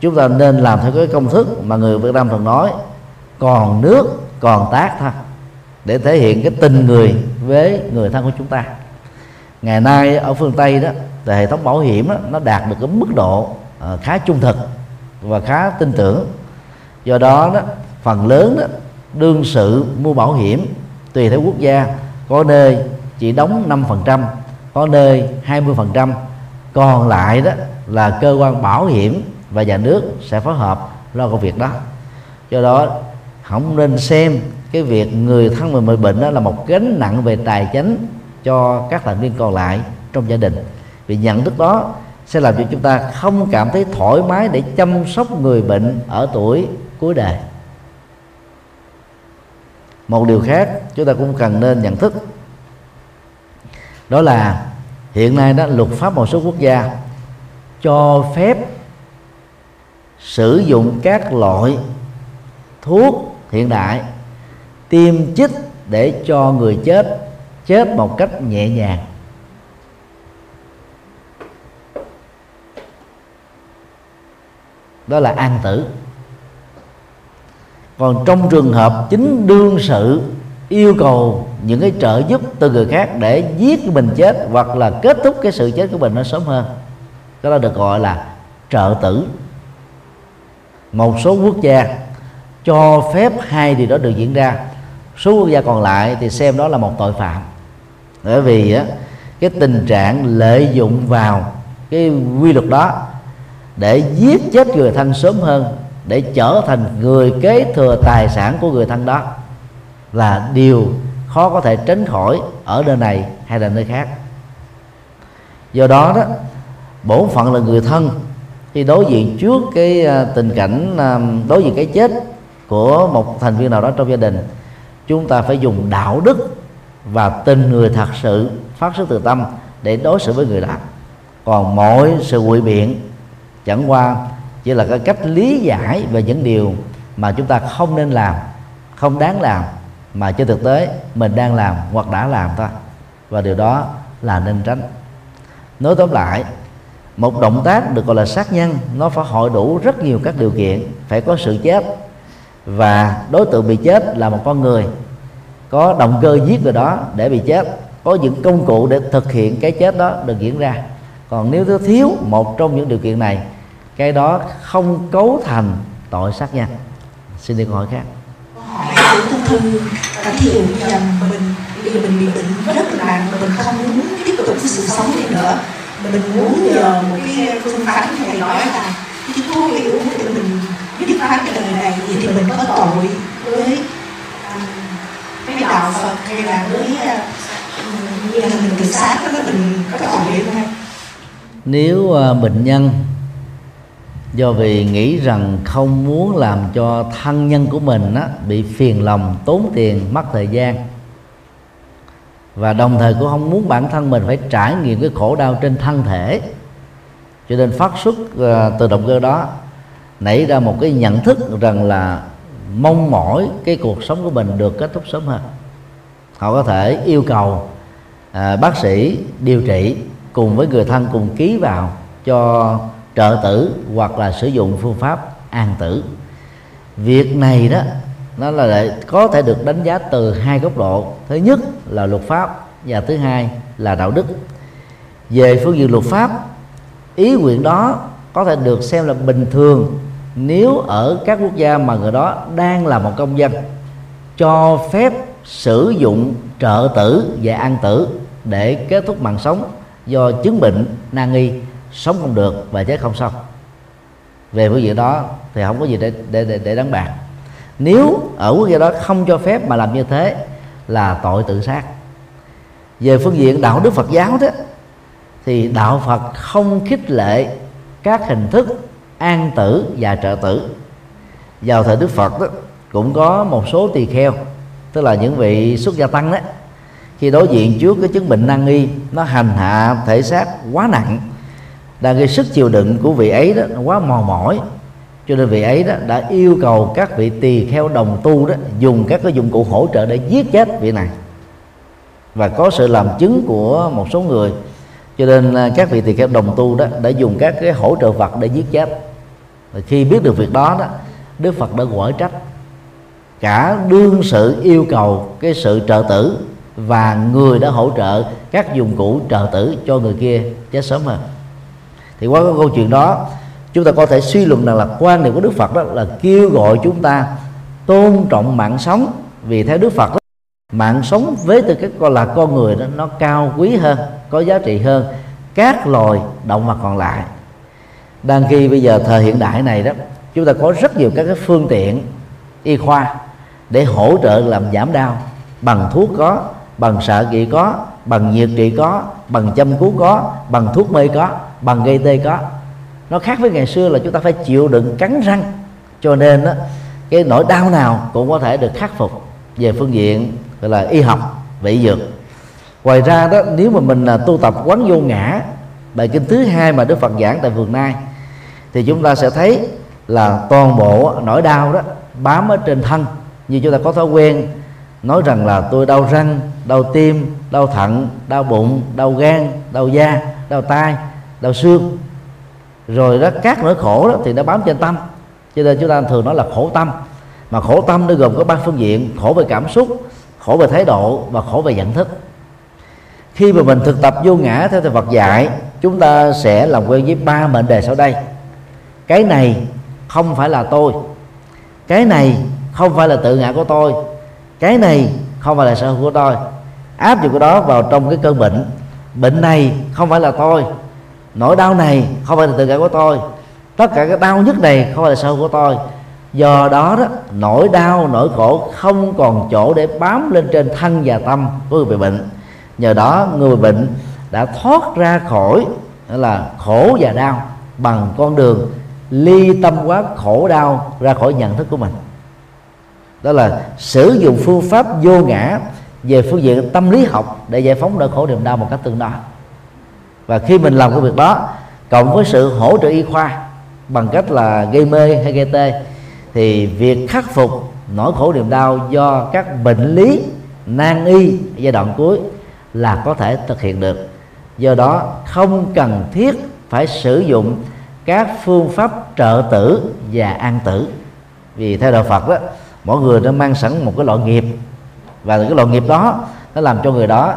Chúng ta nên làm theo cái công thức mà người Việt Nam thường nói, còn nước, còn tác thôi, để thể hiện cái tình người với người thân của chúng ta ngày nay ở phương Tây đó thì hệ thống bảo hiểm đó, nó đạt được cái mức độ uh, khá trung thực và khá tin tưởng. Do đó đó phần lớn đó đương sự mua bảo hiểm tùy theo quốc gia. Có nơi chỉ đóng 5% có nơi 20% còn lại đó là cơ quan bảo hiểm và nhà nước sẽ phối hợp lo công việc đó. Do đó không nên xem cái việc người thân mình bị bệnh đó là một gánh nặng về tài chính cho các thành viên còn lại trong gia đình. Vì nhận thức đó sẽ làm cho chúng ta không cảm thấy thoải mái để chăm sóc người bệnh ở tuổi cuối đời. Một điều khác chúng ta cũng cần nên nhận thức, đó là hiện nay đó, luật pháp một số quốc gia cho phép sử dụng các loại thuốc hiện đại tiêm chích để cho người chết chết một cách nhẹ nhàng. Đó là an tử. Còn trong trường hợp chính đương sự yêu cầu những cái trợ giúp từ người khác để giết mình chết hoặc là kết thúc cái sự chết của mình nó sớm hơn đó là được gọi là trợ tử. Một số quốc gia cho phép hai điều đó được diễn ra, số quốc gia còn lại thì xem đó là một tội phạm bởi vì á, cái tình trạng lợi dụng vào cái quy luật đó để giết chết người thân sớm hơn để trở thành người kế thừa tài sản của người thân đó là điều khó có thể tránh khỏi ở nơi này hay là nơi khác. Do đó đó bổn phận là người thân khi đối diện trước cái à, tình cảnh à, đối diện cái chết của một thành viên nào đó trong gia đình chúng ta phải dùng đạo đức và tình người thật sự phát xuất từ tâm để đối xử với người đó còn mỗi sự quỵ biện, chẳng qua chỉ là cái cách lý giải về những điều mà chúng ta không nên làm, không đáng làm, mà trên thực tế mình đang làm hoặc đã làm thôi. Và điều đó là nên tránh. Nói tóm lại, một động tác được gọi là sát nhân, nó phải hội đủ rất nhiều các điều kiện, phải có sự chết. Và đối tượng bị chết là một con người có động cơ giết người đó để bị chết có những công cụ để thực hiện cái chết đó được diễn ra còn nếu nó thiếu một trong những điều kiện này cái đó không cấu thành tội sát nhân xin đi câu hỏi khác hỏi của thông thư là thí dụ như là mình bây giờ mình bị bệnh rất là nặng mà mình không muốn tiếp tục cái sự sống này nữa mình muốn nhờ một cái phương pháp thầy nói là cái thuốc hay uống để mình dứt phá cái đời này thì, mình có tội với với đạo Phật hay là với như là mình tự sát đó mình có tội không? Nếu uh, bệnh nhân do vì nghĩ rằng không muốn làm cho thân nhân của mình á, bị phiền lòng tốn tiền mất thời gian và đồng thời cũng không muốn bản thân mình phải trải nghiệm cái khổ đau trên thân thể cho nên phát xuất uh, từ động cơ đó nảy ra một cái nhận thức rằng là mong mỏi cái cuộc sống của mình được kết thúc sớm hơn. Họ có thể yêu cầu à, bác sĩ điều trị cùng với người thân cùng ký vào cho trợ tử hoặc là sử dụng phương pháp an tử. Việc này đó nó là lại có thể được đánh giá từ hai góc độ. Thứ nhất là luật pháp và thứ hai là đạo đức. Về phương diện luật pháp ý nguyện đó có thể được xem là bình thường nếu ở các quốc gia mà người đó đang là một công dân cho phép sử dụng trợ tử và an tử để kết thúc mạng sống do chứng bệnh nan y sống không được và chết không xong. Về phương diện đó thì không có gì để để để, để đánh bạc. Nếu ở quốc gia đó không cho phép mà làm như thế là tội tự sát. Về phương diện đạo đức Phật giáo đó thì đạo Phật không khích lệ các hình thức an tử và trợ tử. Vào thời Đức Phật đó, cũng có một số tỳ kheo tức là những vị xuất gia tăng đó khi đối diện trước cái chứng bệnh nan y nó hành hạ thể xác quá nặng đang gây sức chịu đựng của vị ấy đó quá mòn mỏi. Cho nên vị ấy đó đã yêu cầu các vị tỳ kheo đồng tu đó dùng các cái dụng cụ hỗ trợ để giết chết vị này. Và có sự làm chứng của một số người. Cho nên à, các vị tỳ kheo đồng tu đó đã dùng các cái hỗ trợ vật để giết chết và khi biết được việc đó đó đức phật đã quở trách cả đương sự yêu cầu cái sự trợ tử và người đã hỗ trợ các dụng cụ trợ tử cho người kia chết sớm hơn. Thì qua cái câu chuyện đó chúng ta có thể suy luận rằng là quan điểm của đức phật đó là kêu gọi chúng ta tôn trọng mạng sống. Vì theo đức phật đó, mạng sống với tư cách là con người đó nó cao quý hơn có giá trị hơn các loài động vật còn lại đang khi bây giờ thời hiện đại này đó chúng ta có rất nhiều các cái phương tiện y khoa để hỗ trợ làm giảm đau. Bằng thuốc có bằng xạ trị có bằng nhiệt trị có bằng châm cứu có bằng thuốc mê có bằng gây tê có. Nó khác với ngày xưa là chúng ta phải chịu đựng cắn răng. Cho nên đó, cái nỗi đau nào cũng có thể được khắc phục về phương diện gọi là y học y dược. Ngoài ra đó nếu mà mình là tu tập quán vô ngã bài kinh thứ hai mà đức phật giảng tại vườn nai thì chúng ta sẽ thấy là toàn bộ nỗi đau đó bám ở trên thân. Như chúng ta có thói quen nói rằng là tôi đau răng, đau tim, đau thận, đau bụng, đau gan, đau da, đau tai, đau xương. Rồi đó, các nỗi khổ đó thì nó bám trên tâm. Cho nên chúng ta thường nói là khổ tâm. Mà khổ tâm nó gồm có ba phương diện, khổ về cảm xúc, khổ về thái độ và khổ về nhận thức. Khi mà mình thực tập vô ngã theo thầy Phật dạy, chúng ta sẽ làm quen với ba mệnh đề sau đây cái này không phải là tôi. Cái này không phải là tự ngã của tôi. Cái này không phải là sở hữu của tôi. Áp dụng cái đó vào trong cái cơn bệnh. Bệnh này không phải là tôi. Nỗi đau này không phải là tự ngã của tôi. Tất cả cái đau nhất này không phải là sở hữu của tôi. Do đó đó, nỗi đau, nỗi khổ không còn chỗ để bám lên trên thân và tâm của người bị bệnh. Nhờ đó, người bị bệnh đã thoát ra khỏi là khổ và đau bằng con đường ly tâm quá khổ đau, ra khỏi nhận thức của mình. Đó là sử dụng phương pháp vô ngã về phương diện tâm lý học để giải phóng nỗi khổ niềm đau một cách tương đối. Và khi mình làm cái việc đó, cộng với sự hỗ trợ y khoa bằng cách là gây mê hay gây tê, thì việc khắc phục nỗi khổ niềm đau do các bệnh lý nan y giai đoạn cuối là có thể thực hiện được. Do đó, không cần thiết phải sử dụng các phương pháp trợ tử và an tử. Vì theo đạo Phật đó mỗi người nó mang sẵn một cái loại nghiệp. Và cái loại nghiệp đó nó làm cho người đó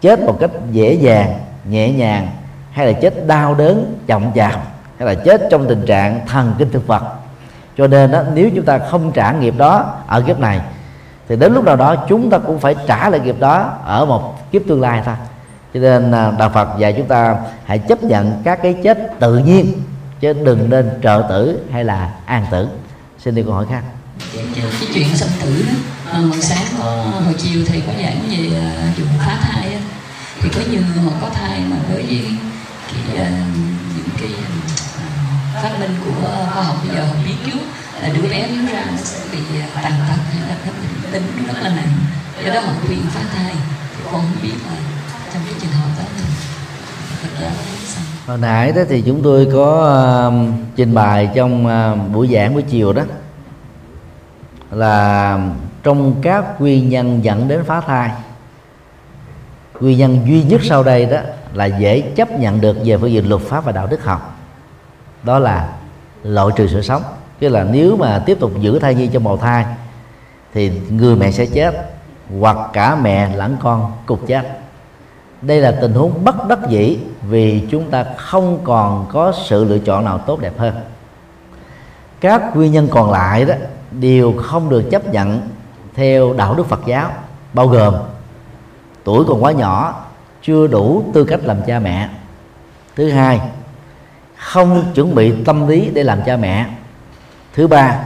chết một cách dễ dàng nhẹ nhàng hay là chết đau đớn chậm chạp hay là chết trong tình trạng thần kinh thực vật. Cho nên đó, nếu chúng ta không trả nghiệp đó ở kiếp này thì đến lúc nào đó chúng ta cũng phải trả lại nghiệp đó ở một kiếp tương lai thôi. Cho nên à, đạo Phật dạy chúng ta hãy chấp nhận các cái chết tự nhiên chứ đừng nên trợ tử hay là an tử. Xin đi câu hỏi khác. Cái chuyện sinh tử đó. À, hồi sáng có hồi chiều thầy có giảng về uh, dùng phá thai á. Thì có nhiều người họ có thai mà với cái uh, những cái phát minh của khoa học bây giờ họ biết trước là đứa bé nếu ra nó sẽ bị tàn tật hay là nó bị tính rất là nặng. Do đó họ khuyên phá thai. Thì con không biết là trong cái trường hợp đó thì Phật giáo hồi nãy đó thì chúng tôi có uh, trình bày trong uh, buổi giảng buổi chiều đó là trong các nguyên nhân dẫn đến phá thai. Nguyên nhân duy nhất sau đây đó là dễ chấp nhận được về phương diện luật pháp và đạo đức học. Đó là loại trừ sự sống. Tức là nếu mà tiếp tục giữ thai nhi trong bào thai thì người mẹ sẽ chết hoặc cả mẹ lẫn con cùng chết đây là tình huống bất đắc dĩ vì chúng ta không còn có sự lựa chọn nào tốt đẹp hơn. Các nguyên nhân còn lại đó, đều không được chấp nhận theo đạo đức Phật giáo, bao gồm tuổi còn quá nhỏ, chưa đủ tư cách làm cha mẹ. Thứ hai, không chuẩn bị tâm lý để làm cha mẹ. Thứ ba,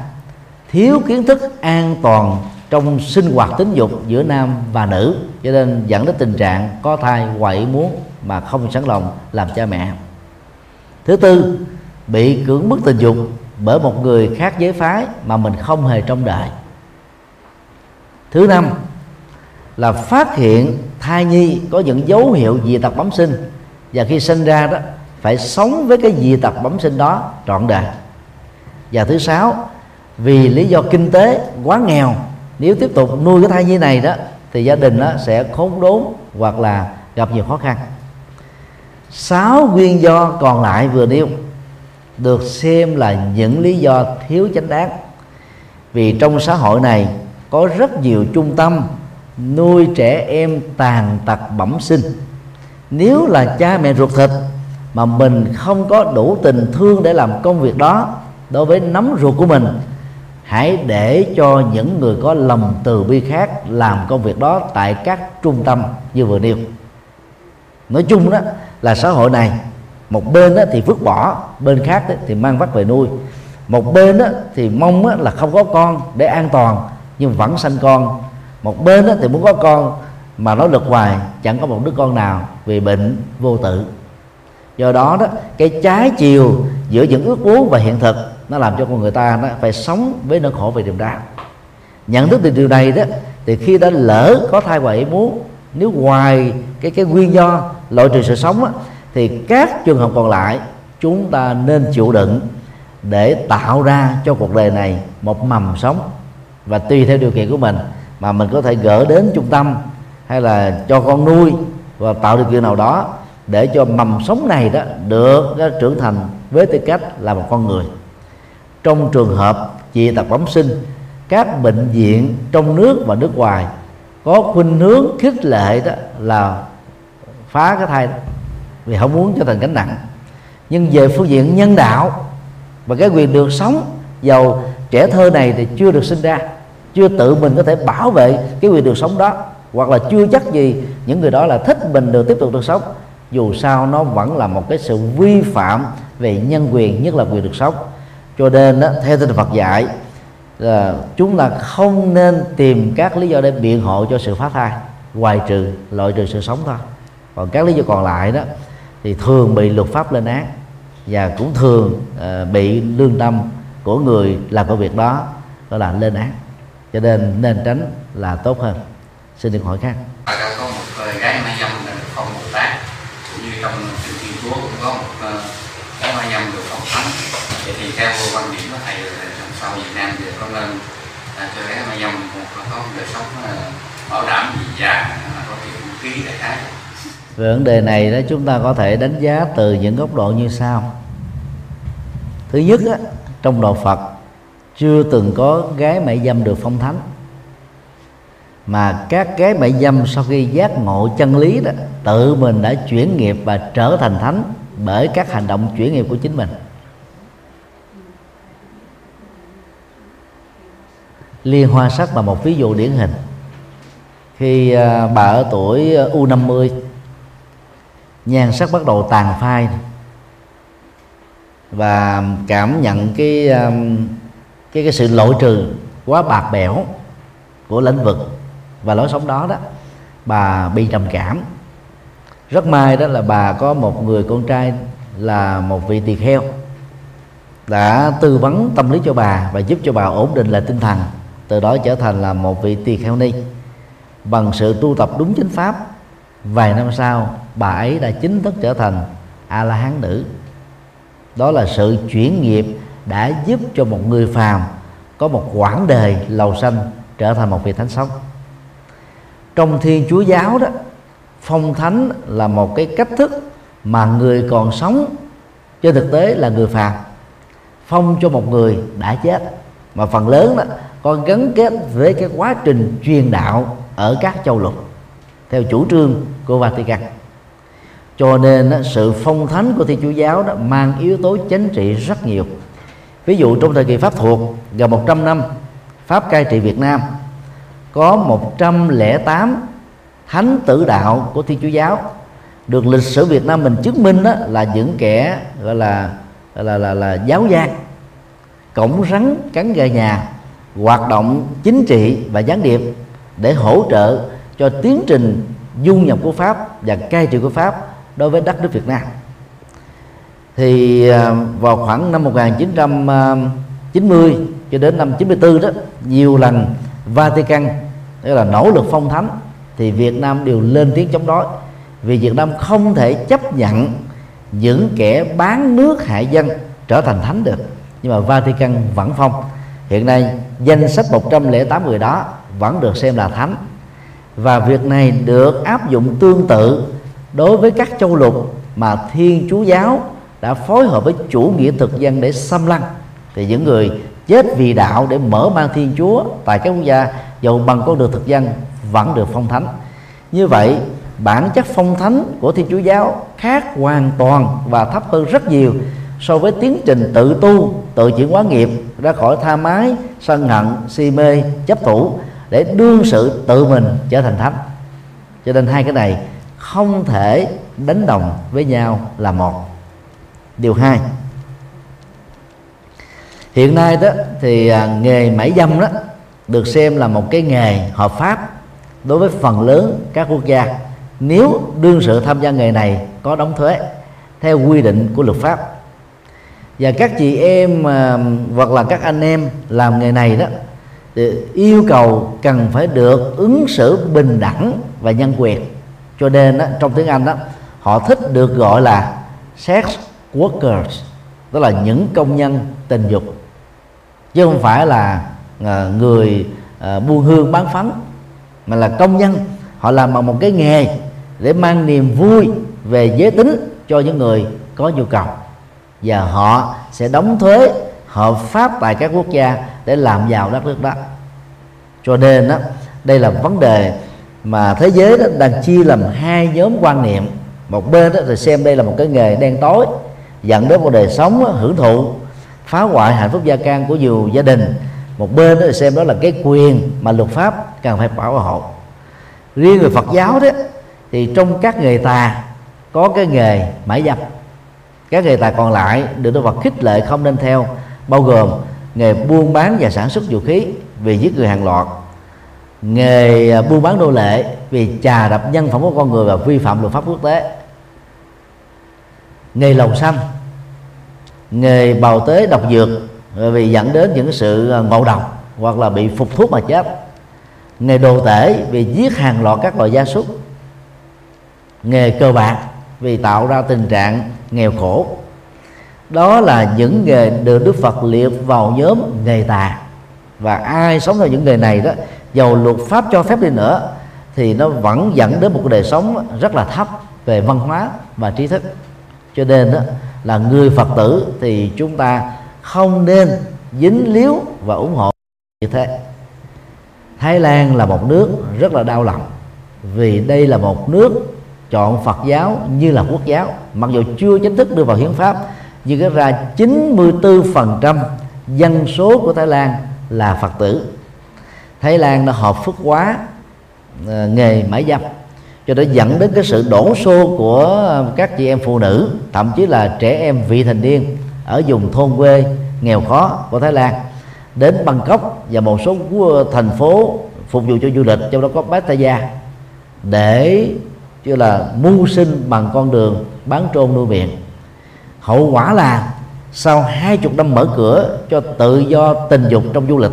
thiếu kiến thức an toàn trong sinh hoạt tính dục giữa nam và nữ, cho nên dẫn đến tình trạng có thai quậy muốn mà không sẵn lòng làm cha mẹ. Thứ tư, bị cưỡng bức tình dục bởi một người khác giới phái mà mình không hề trông đợi. Thứ năm là phát hiện thai nhi có những dấu hiệu dị tật bẩm sinh và khi sinh ra đó phải sống với cái dị tật bẩm sinh đó trọn đời. Và thứ sáu, vì lý do kinh tế, quá nghèo nếu tiếp tục nuôi cái thai nhi này đó, thì gia đình đó sẽ khốn đốn hoặc là gặp nhiều khó khăn. Sáu nguyên do còn lại vừa nêu, được xem là những lý do thiếu chánh đáng. Vì trong xã hội này có rất nhiều trung tâm nuôi trẻ em tàn tật bẩm sinh. Nếu là cha mẹ ruột thịt mà mình không có đủ tình thương để làm công việc đó, đối với nắm ruột của mình hãy để cho những người có lòng từ bi khác làm công việc đó tại các trung tâm như vừa nêu. Nói chung đó là xã hội này, một bên thì vứt bỏ, bên khác thì mang vắt về nuôi. Một bên thì mong là không có con để an toàn, nhưng vẫn sanh con. Một bên thì muốn có con, mà nó lực hoài, chẳng có một đứa con nào vì bệnh vô tử do đó đó, cái trái chiều giữa những ước muốn và hiện thực nó làm cho con người ta nó phải sống với nỗi khổ về niềm đau nhận thức được điều này đó thì khi đã lỡ có thai hoài ý muốn nếu ngoài cái cái nguyên do loại trừ sự sống á, thì các trường hợp còn lại chúng ta nên chịu đựng để tạo ra cho cuộc đời này một mầm sống. Và tùy theo điều kiện của mình mà mình có thể gỡ đến trung tâm hay là cho con nuôi và tạo điều kiện nào đó để cho mầm sống này đó được trưởng thành với tư cách là một con người trong trường hợp dị tật bẩm sinh, các bệnh viện trong nước và nước ngoài có khuynh hướng khích lệ đó là phá cái thai đó, vì không muốn cho thành gánh nặng. Nhưng về phương diện nhân đạo và cái quyền được sống, giàu trẻ thơ này thì chưa được sinh ra, chưa tự mình có thể bảo vệ cái quyền được sống đó, hoặc là chưa chắc gì những người đó là thích mình được tiếp tục được sống, dù sao nó vẫn là một cái sự vi phạm về nhân quyền, nhất là quyền được sống cho nên đó, theo tinh Phật dạy là chúng ta không nên tìm các lý do để biện hộ cho sự phá thai ngoài trừ loại trừ sự sống thôi. Còn các lý do còn lại đó thì thường bị luật pháp lên án và cũng thường uh, bị lương tâm của người làm công việc đó đó là lên án. Cho nên nên tránh là tốt hơn. Xin được hỏi khác. Có một gái mai dâm là được phong bồ tát cũng như trong kinh thiên chúa cũng có một cái mai dâm được phong thánh vậy thì theo quan điểm của thầy trong sau việt nam thì có nên à, cho gái mai dâm có một đời sống à, bảo đảm gì già à, có thể ký đại khái. Về vấn đề này đó chúng ta có thể đánh giá từ những góc độ như sau. Thứ nhất á, trong đạo phật chưa từng có gái mại dâm được phong thánh. Mà các gái mại dâm sau khi giác ngộ chân lý đó tự mình đã chuyển nghiệp và trở thành thánh bởi các hành động chuyển nghiệp của chính mình. Liên hoa sắc là một ví dụ điển hình. Khi à, bà ở tuổi à, U50 nhan sắc bắt đầu tàn phai và cảm nhận cái à, cái cái sự lỗi trừ quá bạc bẽo của lĩnh vực và lối sống đó đó bà bị trầm cảm. Rất may đó là bà có một người con trai là một vị tỳ kheo đã tư vấn tâm lý cho bà và giúp cho bà ổn định lại tinh thần từ đó trở thành là một vị tỳ kheo ni. Bằng sự tu tập đúng chính pháp, vài năm sau, bà ấy đã chính thức trở thành a la hán nữ. Đó là sự chuyển nghiệp đã giúp cho một người phàm có một quãng đời lầu xanh trở thành một vị thánh sống. Trong thiên chúa giáo đó, phong thánh là một cái cách thức mà người còn sống, trên thực tế là người phàm, phong cho một người đã chết mà phần lớn đó còn gắn kết với cái quá trình truyền đạo ở các châu lục theo chủ trương của Vatican. Cho nên sự phong thánh của Thiên Chúa giáo đó mang yếu tố chính trị rất nhiều. Ví dụ trong thời kỳ Pháp thuộc gần 100 năm Pháp cai trị Việt Nam có 108 thánh tử đạo của Thiên Chúa giáo được lịch sử Việt Nam mình chứng minh đó là những kẻ gọi là là là, là, là giáo gian cổng rắn cắn gà nhà, hoạt động chính trị và gián điệp để hỗ trợ cho tiến trình du nhập của Pháp và cai trị của Pháp đối với đất nước Việt Nam. Thì à, vào khoảng năm 1990 cho đến năm 94 đó, nhiều lần Vatican, tức là nỗ lực phong thánh, thì Việt Nam đều lên tiếng chống đối vì Việt Nam không thể chấp nhận những kẻ bán nước hại dân trở thành thánh được nhưng mà Vatican vẫn phong. Hiện nay, danh sách 108 người đó vẫn được xem là thánh. Và việc này được áp dụng tương tự đối với các châu lục mà thiên chúa giáo đã phối hợp với chủ nghĩa thực dân để xâm lăng. Thì những người chết vì đạo để mở mang thiên chúa tại các quốc gia dầu bằng con đường thực dân vẫn được phong thánh. Như vậy, bản chất phong thánh của thiên chúa giáo khác hoàn toàn và thấp hơn rất nhiều so với tiến trình tự tu, tự chuyển hóa nghiệp, ra khỏi tha mái, sân hận, si mê, chấp thủ, để đương sự tự mình trở thành thánh. Cho nên hai cái này không thể đánh đồng với nhau là một. Điều hai, hiện nay đó thì à, nghề mãi dâm đó được xem là một cái nghề hợp pháp đối với phần lớn các quốc gia. Nếu đương sự tham gia nghề này có đóng thuế theo quy định của luật pháp và các chị em à, hoặc là các anh em làm nghề này đó thì yêu cầu cần phải được ứng xử bình đẳng và nhân quyền. Cho nên đó, trong tiếng Anh đó họ thích được gọi là sex workers tức là những công nhân tình dục. Chứ không phải là à, người à, buôn hương bán phấn mà là công nhân. Họ làm bằng một cái nghề để mang niềm vui về giới tính cho những người có nhu cầu và họ sẽ đóng thuế hợp pháp tại các quốc gia để làm giàu đất nước đó. Cho nên đó đây là vấn đề mà thế giới đó đang chia làm hai nhóm quan niệm. Một bên đó thì xem đây là một cái nghề đen tối dẫn đến một đời sống đó, hưởng thụ phá hoại hạnh phúc gia can của nhiều gia đình. Một bên đó thì xem đó là cái quyền mà luật pháp cần phải bảo hộ. Riêng người Phật giáo đó thì trong các nghề tà có cái nghề mãi dâm các nghề tài còn lại được Đức Phật khích lệ không nên theo, bao gồm nghề buôn bán và sản xuất vũ khí vì giết người hàng loạt, nghề à, buôn bán nô lệ vì trà đập nhân phẩm của con người và vi phạm luật pháp quốc tế, nghề lầu xanh, nghề bào tế độc dược vì dẫn đến những sự à, ngộ độc hoặc là bị phục thuốc mà chết, nghề đồ tể vì giết hàng loạt các loài gia súc, nghề cơ bạc vì tạo ra tình trạng nghèo khổ. Đó là những nghề được Đức Phật liệt vào nhóm nghề tà. Và ai sống theo những nghề này đó, dầu luật pháp cho phép đi nữa, thì nó vẫn dẫn đến một đời sống rất là thấp về văn hóa và trí thức. Cho nên đó, là người Phật tử thì chúng ta không nên dính líu và ủng hộ như thế. Thái Lan là một nước rất là đau lòng vì đây là một nước chọn Phật giáo như là quốc giáo. Mặc dù chưa chính thức đưa vào hiến pháp, nhưng cái ra 94% dân số của Thái Lan là Phật tử. Thái Lan đã hợp phức hóa ờ, nghề mãi dâm, cho nên dẫn đến cái sự đổ xô của các chị em phụ nữ, thậm chí là trẻ em vị thành niên ở vùng thôn quê nghèo khó của Thái Lan, đến Bangkok và một số thành phố phục vụ cho du lịch, trong đó có Pattaya, để chứ là mưu sinh bằng con đường bán trôn nuôi miệng hậu quả là sau hai chục năm mở cửa cho tự do tình dục trong du lịch,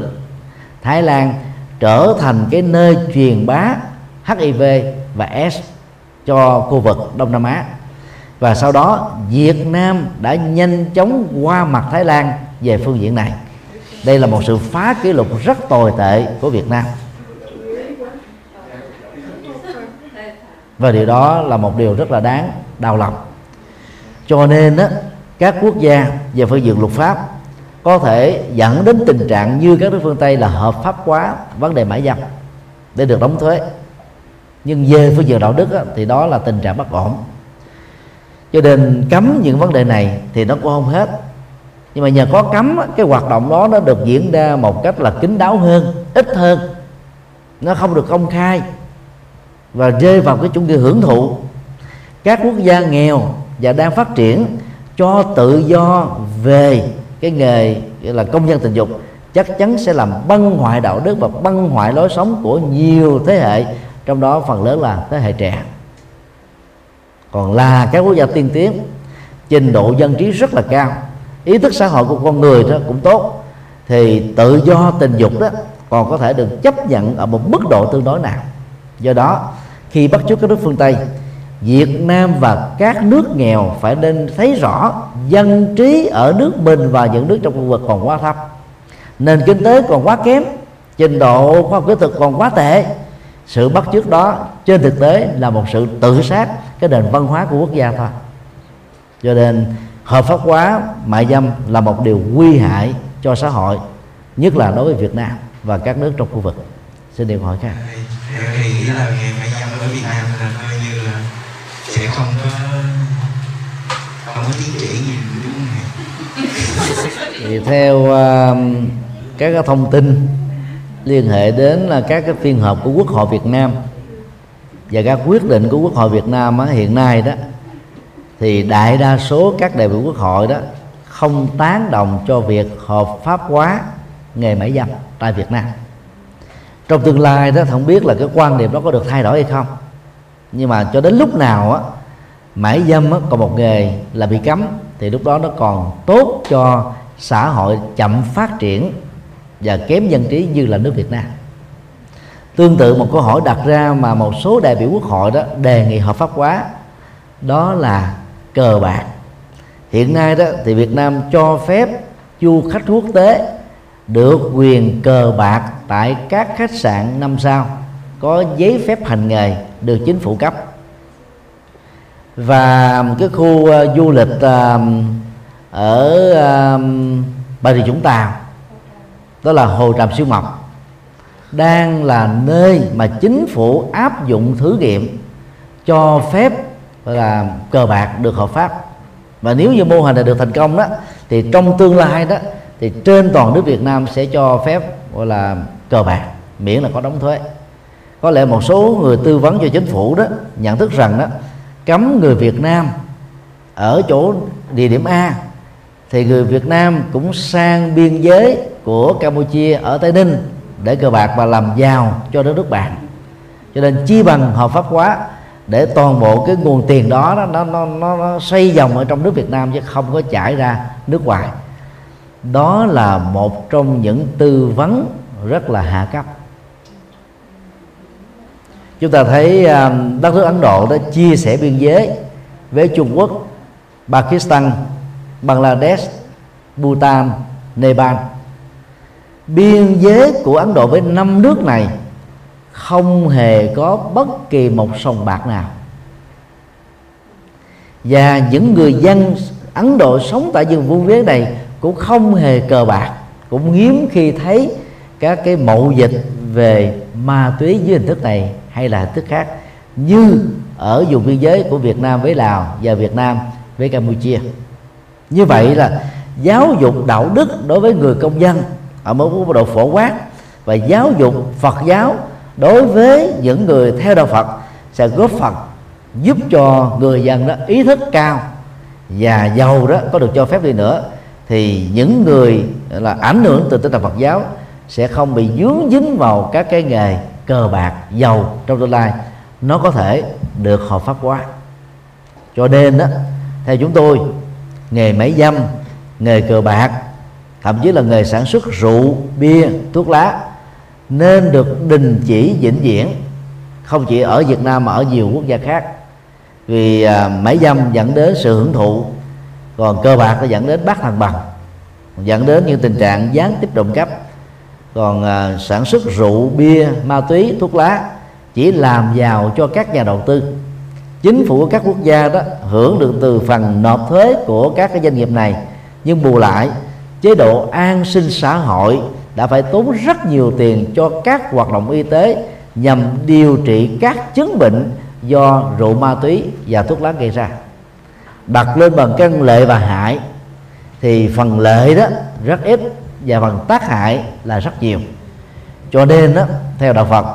Thái Lan trở thành cái nơi truyền bá HIV và S cho khu vực Đông Nam Á. Và sau đó Việt Nam đã nhanh chóng qua mặt Thái Lan về phương diện này. Đây là một sự phá kỷ lục rất tồi tệ của Việt Nam. Và điều đó là một điều rất là đáng đau lòng. Cho nên đó, các quốc gia về phương diện luật pháp có thể dẫn đến tình trạng như các nước phương Tây là hợp pháp hóa vấn đề mãi dâm để được đóng thuế. Nhưng về phương diện đạo đức á, thì đó là tình trạng bất ổn. Cho nên cấm những vấn đề này thì nó cũng không hết. Nhưng mà nhờ có cấm cái hoạt động đó nó được diễn ra một cách là kín đáo hơn ít hơn. Nó không được công khai và rơi vào cái chủ nghĩa hưởng thụ. Các quốc gia nghèo và đang phát triển cho tự do về cái nghề là công nhân tình dục, chắc chắn sẽ làm băng hoại đạo đức và băng hoại lối sống của nhiều thế hệ, trong đó phần lớn là thế hệ trẻ. Còn là các quốc gia tiên tiến, trình độ dân trí rất là cao, ý thức xã hội của con người đó cũng tốt, thì tự do tình dục đó còn có thể được chấp nhận ở một mức độ tương đối nào do đó, khi bắt chước các nước phương tây, Việt Nam và các nước nghèo phải nên thấy rõ dân trí ở nước mình và những nước trong khu vực còn quá thấp. Nền kinh tế còn quá kém, trình độ khoa học kỹ thuật còn quá tệ. Sự bắt chước đó trên thực tế là một sự tự sát cái nền văn hóa của quốc gia thôi. Cho nên, hợp pháp hóa mại dâm là một điều nguy hại cho xã hội, nhất là đối với Việt Nam và các nước trong khu vực. Xin điều hỏi khác thì nghĩ là nghề mai dâm ở Việt Nam là coi như là sẽ không có không có tiến triển gì đúng không thì theo uh, các cái thông tin liên hệ đến là các cái phiên họp của Quốc hội Việt Nam và các quyết định của Quốc hội Việt Nam á, hiện nay đó thì đại đa số các đại biểu quốc hội đó không tán đồng cho việc hợp pháp hóa nghề mại dâm tại Việt Nam trong tương lai đó không biết là cái quan điểm đó có được thay đổi hay không. Nhưng mà cho đến lúc nào á mãi dâm á, còn một nghề là bị cấm thì lúc đó nó còn tốt cho xã hội chậm phát triển và kém dân trí như là nước Việt Nam. Tương tự một câu hỏi đặt ra mà một số đại biểu quốc hội đó đề nghị hợp pháp hóa đó là cờ bạc. Hiện nay đó thì Việt Nam cho phép du khách quốc tế được quyền cờ bạc tại các khách sạn năm sao. Có giấy phép hành nghề được chính phủ cấp. Và cái khu uh, du lịch uh, ở uh, bà rịa vũng tàu đó là hồ tràm siêu mộc đang là nơi mà chính phủ áp dụng thử nghiệm cho phép là cờ bạc được hợp pháp. Và nếu như mô hình này được thành công đó thì trong tương lai đó thì trên toàn nước Việt Nam sẽ cho phép gọi là cờ bạc miễn là có đóng thuế. Có lẽ một số người tư vấn cho chính phủ đó nhận thức rằng đó cấm người Việt Nam ở chỗ địa điểm A thì người Việt Nam cũng sang biên giới của Campuchia ở Tây Ninh để cờ bạc và làm giàu cho đất nước bạn. Cho nên chi bằng hợp pháp hóa để toàn bộ cái nguồn tiền đó nó nó nó, nó, nó xoay vòng ở trong nước Việt Nam chứ không có chảy ra nước ngoài đó là một trong những tư vấn rất là hạ cấp. Chúng ta thấy à, đất nước Ấn Độ đã chia sẻ biên giới với Trung Quốc, Pakistan, Bangladesh, Bhutan, Nepal. Biên giới của Ấn Độ với năm nước này không hề có bất kỳ một sòng bạc nào. Và những người dân Ấn Độ sống tại vùng vùng giới này cũng không hề cờ bạc, cũng hiếm khi thấy các cái mậu dịch về ma túy dưới hình thức này hay là hình thức khác như ở vùng biên giới của Việt Nam với Lào và Việt Nam với Campuchia. Như vậy là giáo dục đạo đức đối với người công dân ở mức độ phổ quát và giáo dục Phật giáo đối với những người theo đạo Phật sẽ góp phần giúp cho người dân đó ý thức cao và giàu đó có được cho phép đi nữa thì những người là ảnh hưởng từ tinh thần Phật giáo sẽ không bị dướng dính vào các cái nghề cờ bạc giàu trong tương lai. Nó có thể được hợp pháp hóa. Cho nên đó theo chúng tôi nghề máy dâm nghề cờ bạc thậm chí là nghề sản xuất rượu bia thuốc lá nên được đình chỉ vĩnh viễn không chỉ ở Việt Nam mà ở nhiều quốc gia khác. Vì à, máy dâm dẫn đến sự hưởng thụ còn cơ bạc nó dẫn đến bắt thằng bằng dẫn đến những tình trạng gián tiếp trộm cắp. Còn à, sản xuất rượu bia ma túy thuốc lá chỉ làm giàu cho các nhà đầu tư. Chính phủ của các quốc gia đó hưởng được từ phần nộp thuế của các cái doanh nghiệp này. Nhưng bù lại chế độ an sinh xã hội đã phải tốn rất nhiều tiền cho các hoạt động y tế nhằm điều trị các chứng bệnh do rượu ma túy và thuốc lá gây ra đặt lên bằng căn lệ và hại, thì phần lợi đó rất ít và phần tác hại là rất nhiều. Cho nên đó, theo đạo Phật,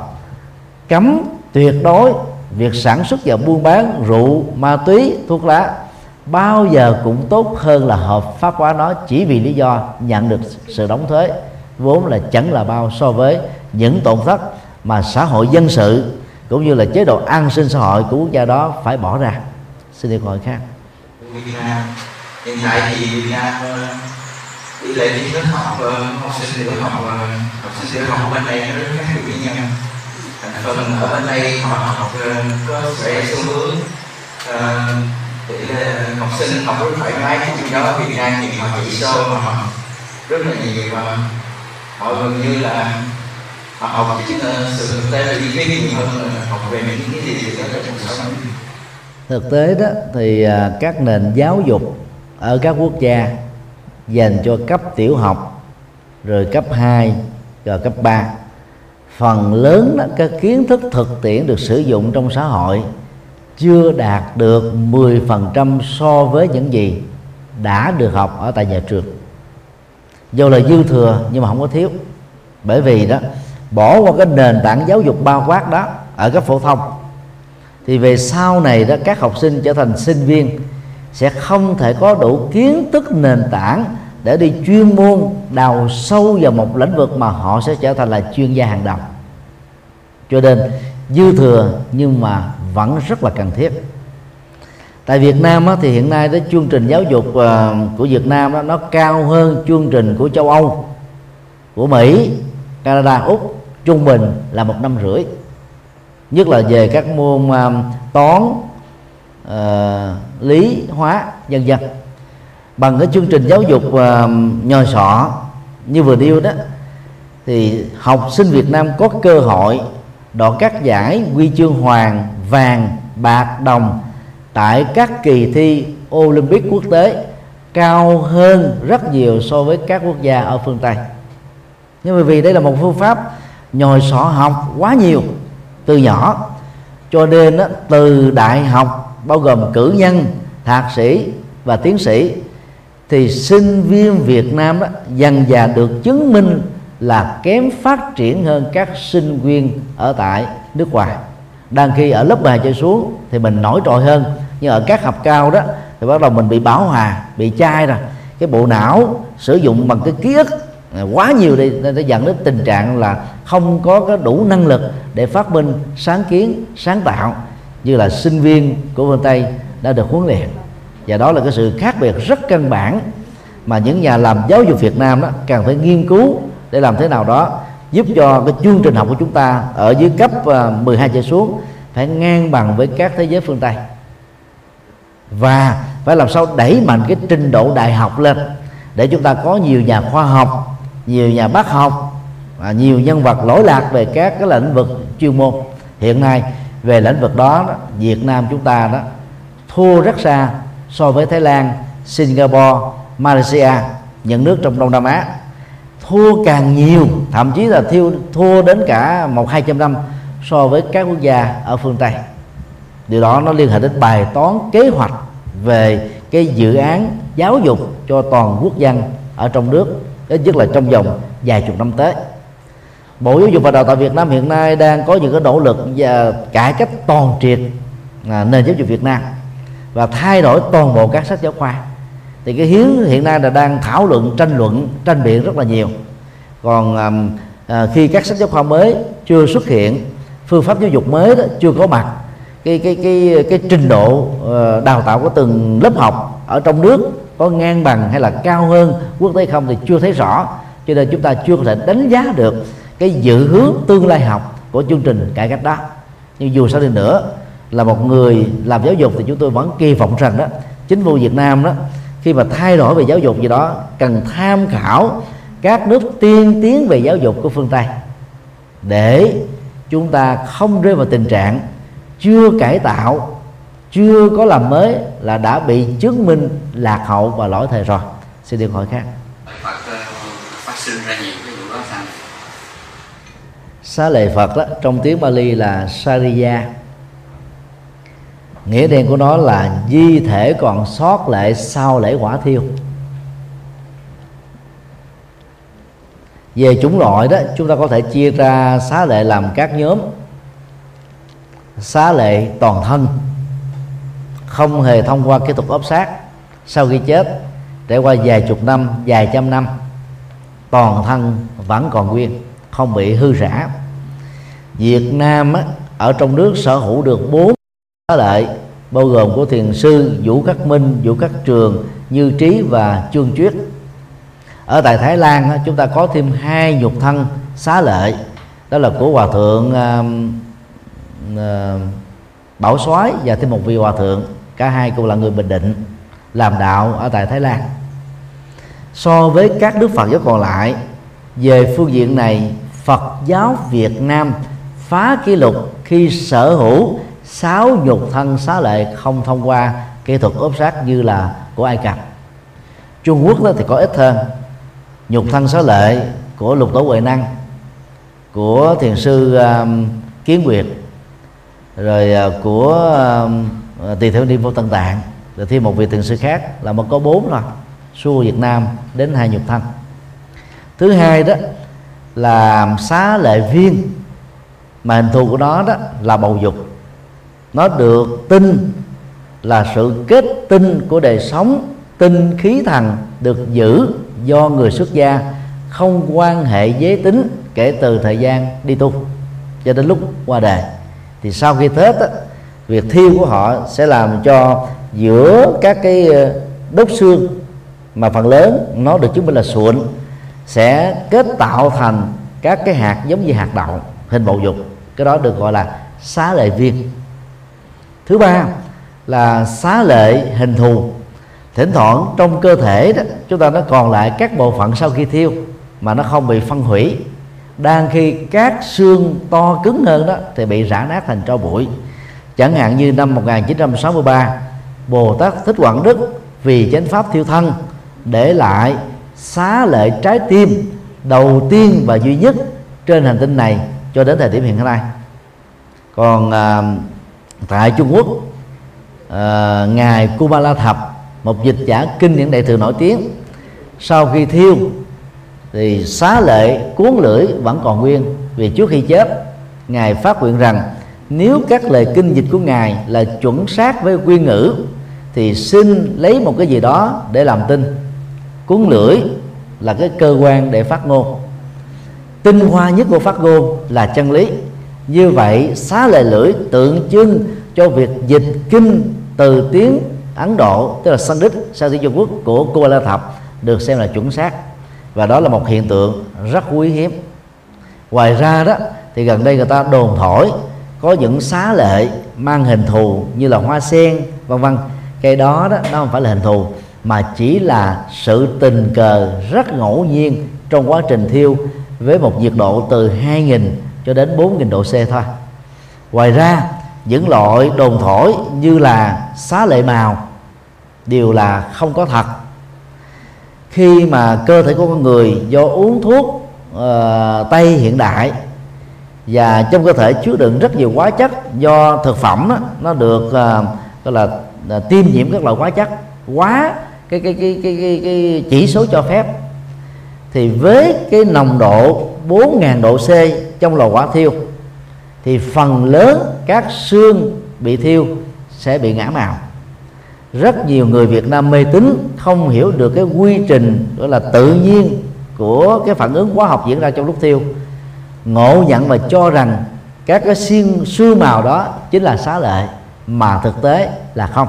cấm tuyệt đối việc sản xuất và buôn bán rượu, ma túy, thuốc lá bao giờ cũng tốt hơn là hợp pháp hóa nó chỉ vì lý do nhận được sự đóng thuế, vốn là chẳng là bao so với những tổn thất mà xã hội dân sự cũng như là chế độ an sinh xã hội của quốc gia đó phải bỏ ra. Xin đi hỏi khác. Việt Nam. Hiện tại thì Việt Nam ờ, tỷ lệ tri thức học ờ, học sinh tiểu học ờ, học sinh tiểu học bên đây nó rất khác biệt với nhau. Thành phần ở bên đây họ học có sẽ xu hướng tỷ lệ học sinh học rất thoải mái. Trong đó ở Việt Nam thì họ chỉ sâu mà họ rất là nhiều và họ gần như là họ học chỉ sự thực tế là lý thuyết nhiều hơn là học về những cái gì đó trong cuộc sống thực tế đó thì à, các nền giáo dục ở các quốc gia dành cho cấp tiểu học rồi cấp 2 rồi cấp 3 phần lớn đó, các kiến thức thực tiễn được sử dụng trong xã hội chưa đạt được 10% so với những gì đã được học ở tại nhà trường. Dù là dư thừa nhưng mà không có thiếu. Bởi vì đó bỏ qua cái nền tảng giáo dục bao quát đó ở cấp phổ thông thì về sau này đó các học sinh trở thành sinh viên sẽ không thể có đủ kiến thức nền tảng để đi chuyên môn đào sâu vào một lĩnh vực mà họ sẽ trở thành là chuyên gia hàng đầu. Cho nên dư thừa nhưng mà vẫn rất là cần thiết. Tại Việt Nam á, thì hiện nay cái chương trình giáo dục uh, của Việt Nam đó, nó cao hơn chương trình của châu Âu của Mỹ Canada Úc trung bình là một năm rưỡi nhất là về các môn uh, toán uh, lý hóa vân vân. Bằng cái chương trình giáo dục um, uh, nhồi sọ như vừa nêu đó thì học sinh Việt Nam có cơ hội đoạt các giải huy chương hoàng vàng bạc đồng tại các kỳ thi Olympic quốc tế cao hơn rất nhiều so với các quốc gia ở phương Tây. Nhưng mà vì đây là một phương pháp nhồi sọ học quá nhiều từ nhỏ. Cho nên từ đại học, bao gồm cử nhân, thạc sĩ và tiến sĩ, thì sinh viên Việt Nam đó dần dà được chứng minh là kém phát triển hơn các sinh viên ở tại nước ngoài. Đang khi ở lớp 10 trở xuống thì mình nổi trội hơn, nhưng ở các học cao đó thì bắt đầu mình bị bảo hòa, bị chai rồi. Cái bộ não sử dụng bằng cái ký ức Ờ, quá nhiều đi nên nó dẫn đến tình trạng là không có cái đủ năng lực để phát minh, sáng kiến, sáng tạo, như là sinh viên của phương tây đã được huấn luyện. Và đó là cái sự khác biệt rất căn bản mà những nhà làm giáo dục Việt Nam đó cần phải nghiên cứu để làm thế nào đó giúp cho cái chương trình học của chúng ta ở dưới cấp ờ, 12 trở xuống phải ngang bằng với các thế giới phương Tây. Và phải làm sao đẩy mạnh cái trình độ đại học lên để chúng ta có nhiều nhà khoa học nhiều nhà bác học và nhiều nhân vật lỗi lạc về các cái lĩnh vực chuyên môn. Hiện nay về lĩnh vực đó, đó Việt Nam chúng ta đó thua rất xa so với Thái Lan, Singapore, Malaysia những nước trong Đông Nam Á. Thua càng nhiều thậm chí là thiêu thua đến cả một hai trăm năm so với các quốc gia ở phương Tây. Điều đó nó liên hệ đến bài toán kế hoạch về cái dự án giáo dục cho toàn quốc dân ở trong nước ít nhất là trong vòng vài chục năm tới. Bộ Giáo dục và Đào tạo Việt Nam hiện nay đang có những cái nỗ lực và cải cách toàn triệt à, nền giáo dục Việt Nam và thay đổi toàn bộ các sách giáo khoa. Thì cái hiến hiện nay là đang thảo luận tranh luận tranh biện rất là nhiều. Còn à, à, khi các sách giáo khoa mới chưa xuất hiện phương pháp giáo dục mới đó chưa có mặt cái cái cái cái trình độ ờ, đào tạo của từng lớp học ở trong nước có ngang bằng hay là cao hơn, quốc tế không thì chưa thấy rõ. Cho nên chúng ta chưa có thể đánh giá được cái dự hướng tương lai học của chương trình cải cách đó. Nhưng dù sao đi nữa, là một người làm giáo dục thì chúng tôi vẫn kỳ vọng rằng đó, chính phủ Việt Nam đó, khi mà thay đổi về giáo dục gì đó, cần tham khảo các nước tiên tiến về giáo dục của phương Tây để chúng ta không rơi vào tình trạng chưa cải tạo chưa có làm mới là đã bị chứng minh lạc hậu và lỗi thời rồi. Xin điện thoại khác. Phát sinh ra nhiều cái vụ đó xá lệ Phật đó, trong tiếng Bali là Sariya. Nghĩa đen của nó là di thể còn sót lại sau lễ hỏa thiêu. Về chủng loại đó chúng ta có thể chia ra xá lệ làm các nhóm xá lệ toàn thân không hề thông qua kỹ thuật ốp sát sau khi chết trải qua vài chục năm vài trăm năm toàn thân vẫn còn nguyên không bị hư rã Việt Nam á, ở trong nước sở hữu được bốn xá lệ bao gồm của thiền sư Vũ Khắc Minh, Vũ Khắc Trường, Như Trí và Chương Chuyết. Ở tại Thái Lan chúng ta có thêm hai nhục thân xá lệ đó là của hòa thượng uh, Ờ, Bảo Soái và thêm một vị hòa thượng. Cả hai cũng là người Bình Định làm đạo ở tại Thái Lan. So với các đức Phật giáo còn lại về phương diện này Phật giáo Việt Nam phá kỷ lục khi sở hữu sáu nhục thân xá lệ không thông qua kỹ thuật ốp sát như là của Ai Cập. Trung Quốc đó thì có ít hơn. Nhục thân xá lệ của lục tổ huệ năng của thiền sư um, kiến nguyệt rồi uh, của uh, tỳ theo niên vô tân tạng rồi thêm một vị thiền sư khác là một có bốn rồi xua Việt Nam đến hai nhục thân thứ hai đó là xá lệ viên mà hình thù của nó đó là bầu dục. Nó được tin là sự kết tinh của đời sống tinh khí thần được giữ do người xuất gia không quan hệ giới tính kể từ thời gian đi tu cho đến lúc qua đời thì sau khi Tết á, việc thiêu của họ sẽ làm cho giữa các cái ờ, đốt xương mà phần lớn nó được chứng minh là sụn sẽ kết tạo thành các cái hạt giống như hạt đậu hình bầu dục. Cái đó được gọi là xá lệ viên. Thứ ba là xá lệ hình thù. Thỉnh thoảng trong cơ thể đó chúng ta nó còn lại các bộ phận sau khi thiêu mà nó không bị phân hủy đang khi các xương to cứng hơn đó thì bị rã nát thành tro bụi. Chẳng hạn như năm 1963 Bồ Tát Thích Quảng Đức vì chánh pháp thiêu thân để lại xá lệ trái tim đầu tiên và duy nhất trên hành tinh này cho đến thời điểm hiện nay. Còn à, tại Trung Quốc à, ngài Kumala Thập một dịch giả kinh điển đại thừa nổi tiếng sau khi thiêu thì xá lệ, cuốn lưỡi vẫn còn nguyên. Vì trước khi chết, ngài phát nguyện rằng, nếu các lời kinh dịch của ngài là chuẩn xác với quy ngữ, thì xin lấy một cái gì đó để làm tin. Cuốn lưỡi là cái cơ quan để phát ngôn. Tinh hoa nhất của phát ngôn là chân lý. Như vậy, xá lệ lưỡi tượng trưng cho việc dịch kinh từ tiếng Ấn Độ, tức là Sanskrit sang tiếng Trung Quốc của Kuala Thập, được xem là chuẩn xác và đó là một hiện tượng rất quý hiếm. Ngoài ra đó, thì gần đây người ta đồn thổi có những xá lệ mang hình thù như là hoa sen, vân vân. Cây đó đó, nó không phải là hình thù, mà chỉ là sự tình cờ rất ngẫu nhiên trong quá trình thiêu với một nhiệt độ từ 2.000 cho đến 4.000 độ C thôi. Ngoài ra, những loại đồn thổi như là xá lệ màu đều là không có thật khi mà cơ thể của con người do uống thuốc uh, tây hiện đại và trong cơ thể chứa đựng rất nhiều hóa chất do thực phẩm đó, nó được uh, gọi là uh, tiêm nhiễm các loại hóa chất quá cái cái cái cái cái, cái chỉ số cho phép. Thì với cái nồng độ 4.000 độ C trong lò hỏa thiêu thì phần lớn các xương bị thiêu sẽ bị ngã màu rất nhiều người Việt Nam mê tín, không hiểu được cái quy trình gọi là tự nhiên của cái phản ứng hóa học diễn ra trong lúc thiêu ngộ nhận và cho rằng các cái xiên sư màu đó chính là xá lệ, mà thực tế là không.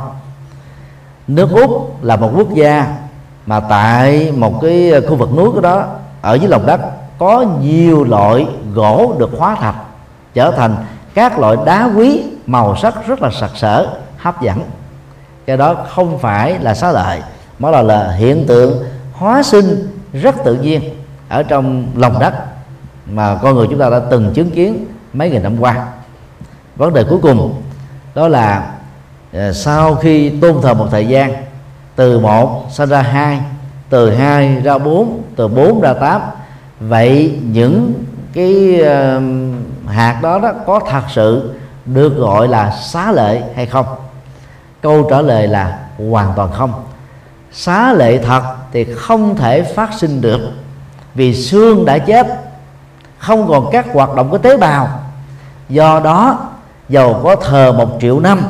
Nước úc là một quốc gia mà tại một cái khu vực núi của đó, ở dưới lòng đất, có nhiều loại gỗ được hóa thạch, trở thành các loại đá quý, màu sắc rất là sặc sỡ, hấp dẫn cái đó không phải là xá lợi mà là, là hiện tượng hóa sinh rất tự nhiên ở trong lòng đất mà con người chúng ta đã từng chứng kiến mấy nghìn năm qua. Vấn đề cuối cùng đó là ờ, sau khi tôn thờ một thời gian từ một sinh ra hai từ hai ra bốn từ bốn ra tám vậy những cái uh, hạt đó đó có thật sự được gọi là xá lệ hay không? Câu trả lời là hoàn toàn không. Xá lệ thật thì không thể phát sinh được, vì xương đã chết, không còn các hoạt động của tế bào. Do đó dầu có thờ một triệu năm,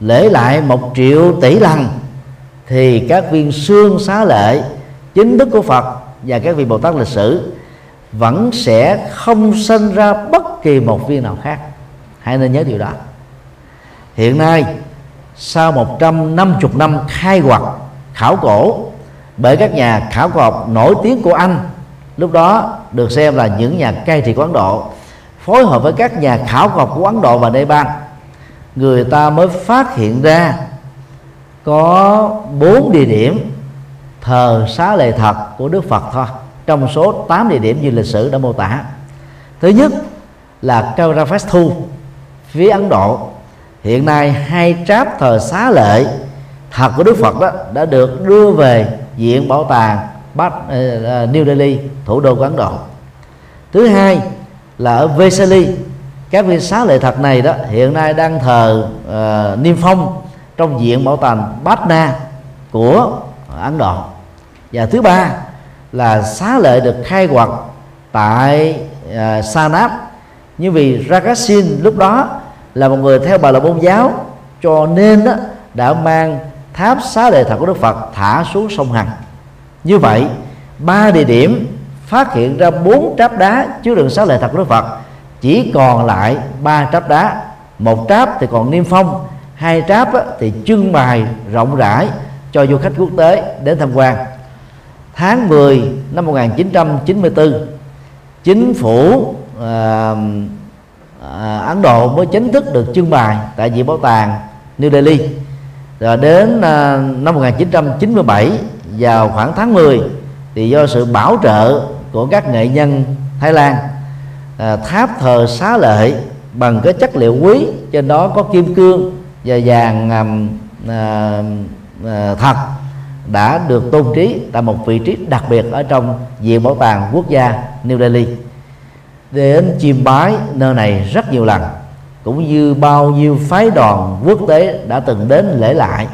lễ lại một triệu tỷ lần, thì các viên xương xá lệ, chính thức của Phật và các vị Bồ Tát lịch sử vẫn sẽ không sinh ra bất kỳ một viên nào khác. Hãy nên nhớ điều đó. Hiện nay sau 150 năm khai quật, khảo cổ, bởi các nhà khảo cổ học nổi tiếng của Anh, lúc đó được xem là những nhà cai trị của Ấn Độ, phối hợp với các nhà khảo cổ học của Ấn Độ và Nepal, người ta mới phát hiện ra có bốn địa điểm thờ xá lệ thật của Đức Phật thôi. Trong số 8 địa điểm như lịch sử đã mô tả, thứ nhất là Kauravastu phía Ấn Độ hiện nay hai tráp thờ xá lệ thật của Đức Phật đó đã được đưa về viện bảo tàng Bắc, uh, New Delhi thủ đô của Ấn Độ. Thứ hai là ở Vesali các viên xá lệ thật này đó hiện nay đang thờ uh, niêm phong trong viện bảo tàng Patna của Ấn Độ. Và thứ ba là xá lệ được khai quật tại uh, Sanap như vì Rakasin lúc đó là một người theo bà là môn giáo cho nên đó, đã mang tháp xá lợi thật của Đức Phật thả xuống sông Hằng. Như vậy ba địa điểm phát hiện ra bốn tráp đá chứa đựng xá lợi thật của Đức Phật chỉ còn lại ba tráp đá. Một tráp thì còn niêm phong hai tráp thì trưng bày rộng rãi cho du khách quốc tế đến tham quan. Tháng 10 năm 1994 chính phủ uh, à, Ấn Độ mới chính thức được trưng bày tại viện bảo tàng New Delhi. Rồi đến à, năm 1997 vào khoảng tháng 10 thì do sự bảo trợ của các nghệ nhân Thái Lan à, tháp thờ xá lợi bằng cái chất liệu quý trên đó có kim cương và vàng à, à, à, thật đã được tôn trí tại một vị trí đặc biệt ở trong viện bảo tàng quốc gia New Delhi đến chiêm bái nơi này rất nhiều lần, cũng như bao nhiêu phái đoàn quốc tế đã từng đến lễ lại.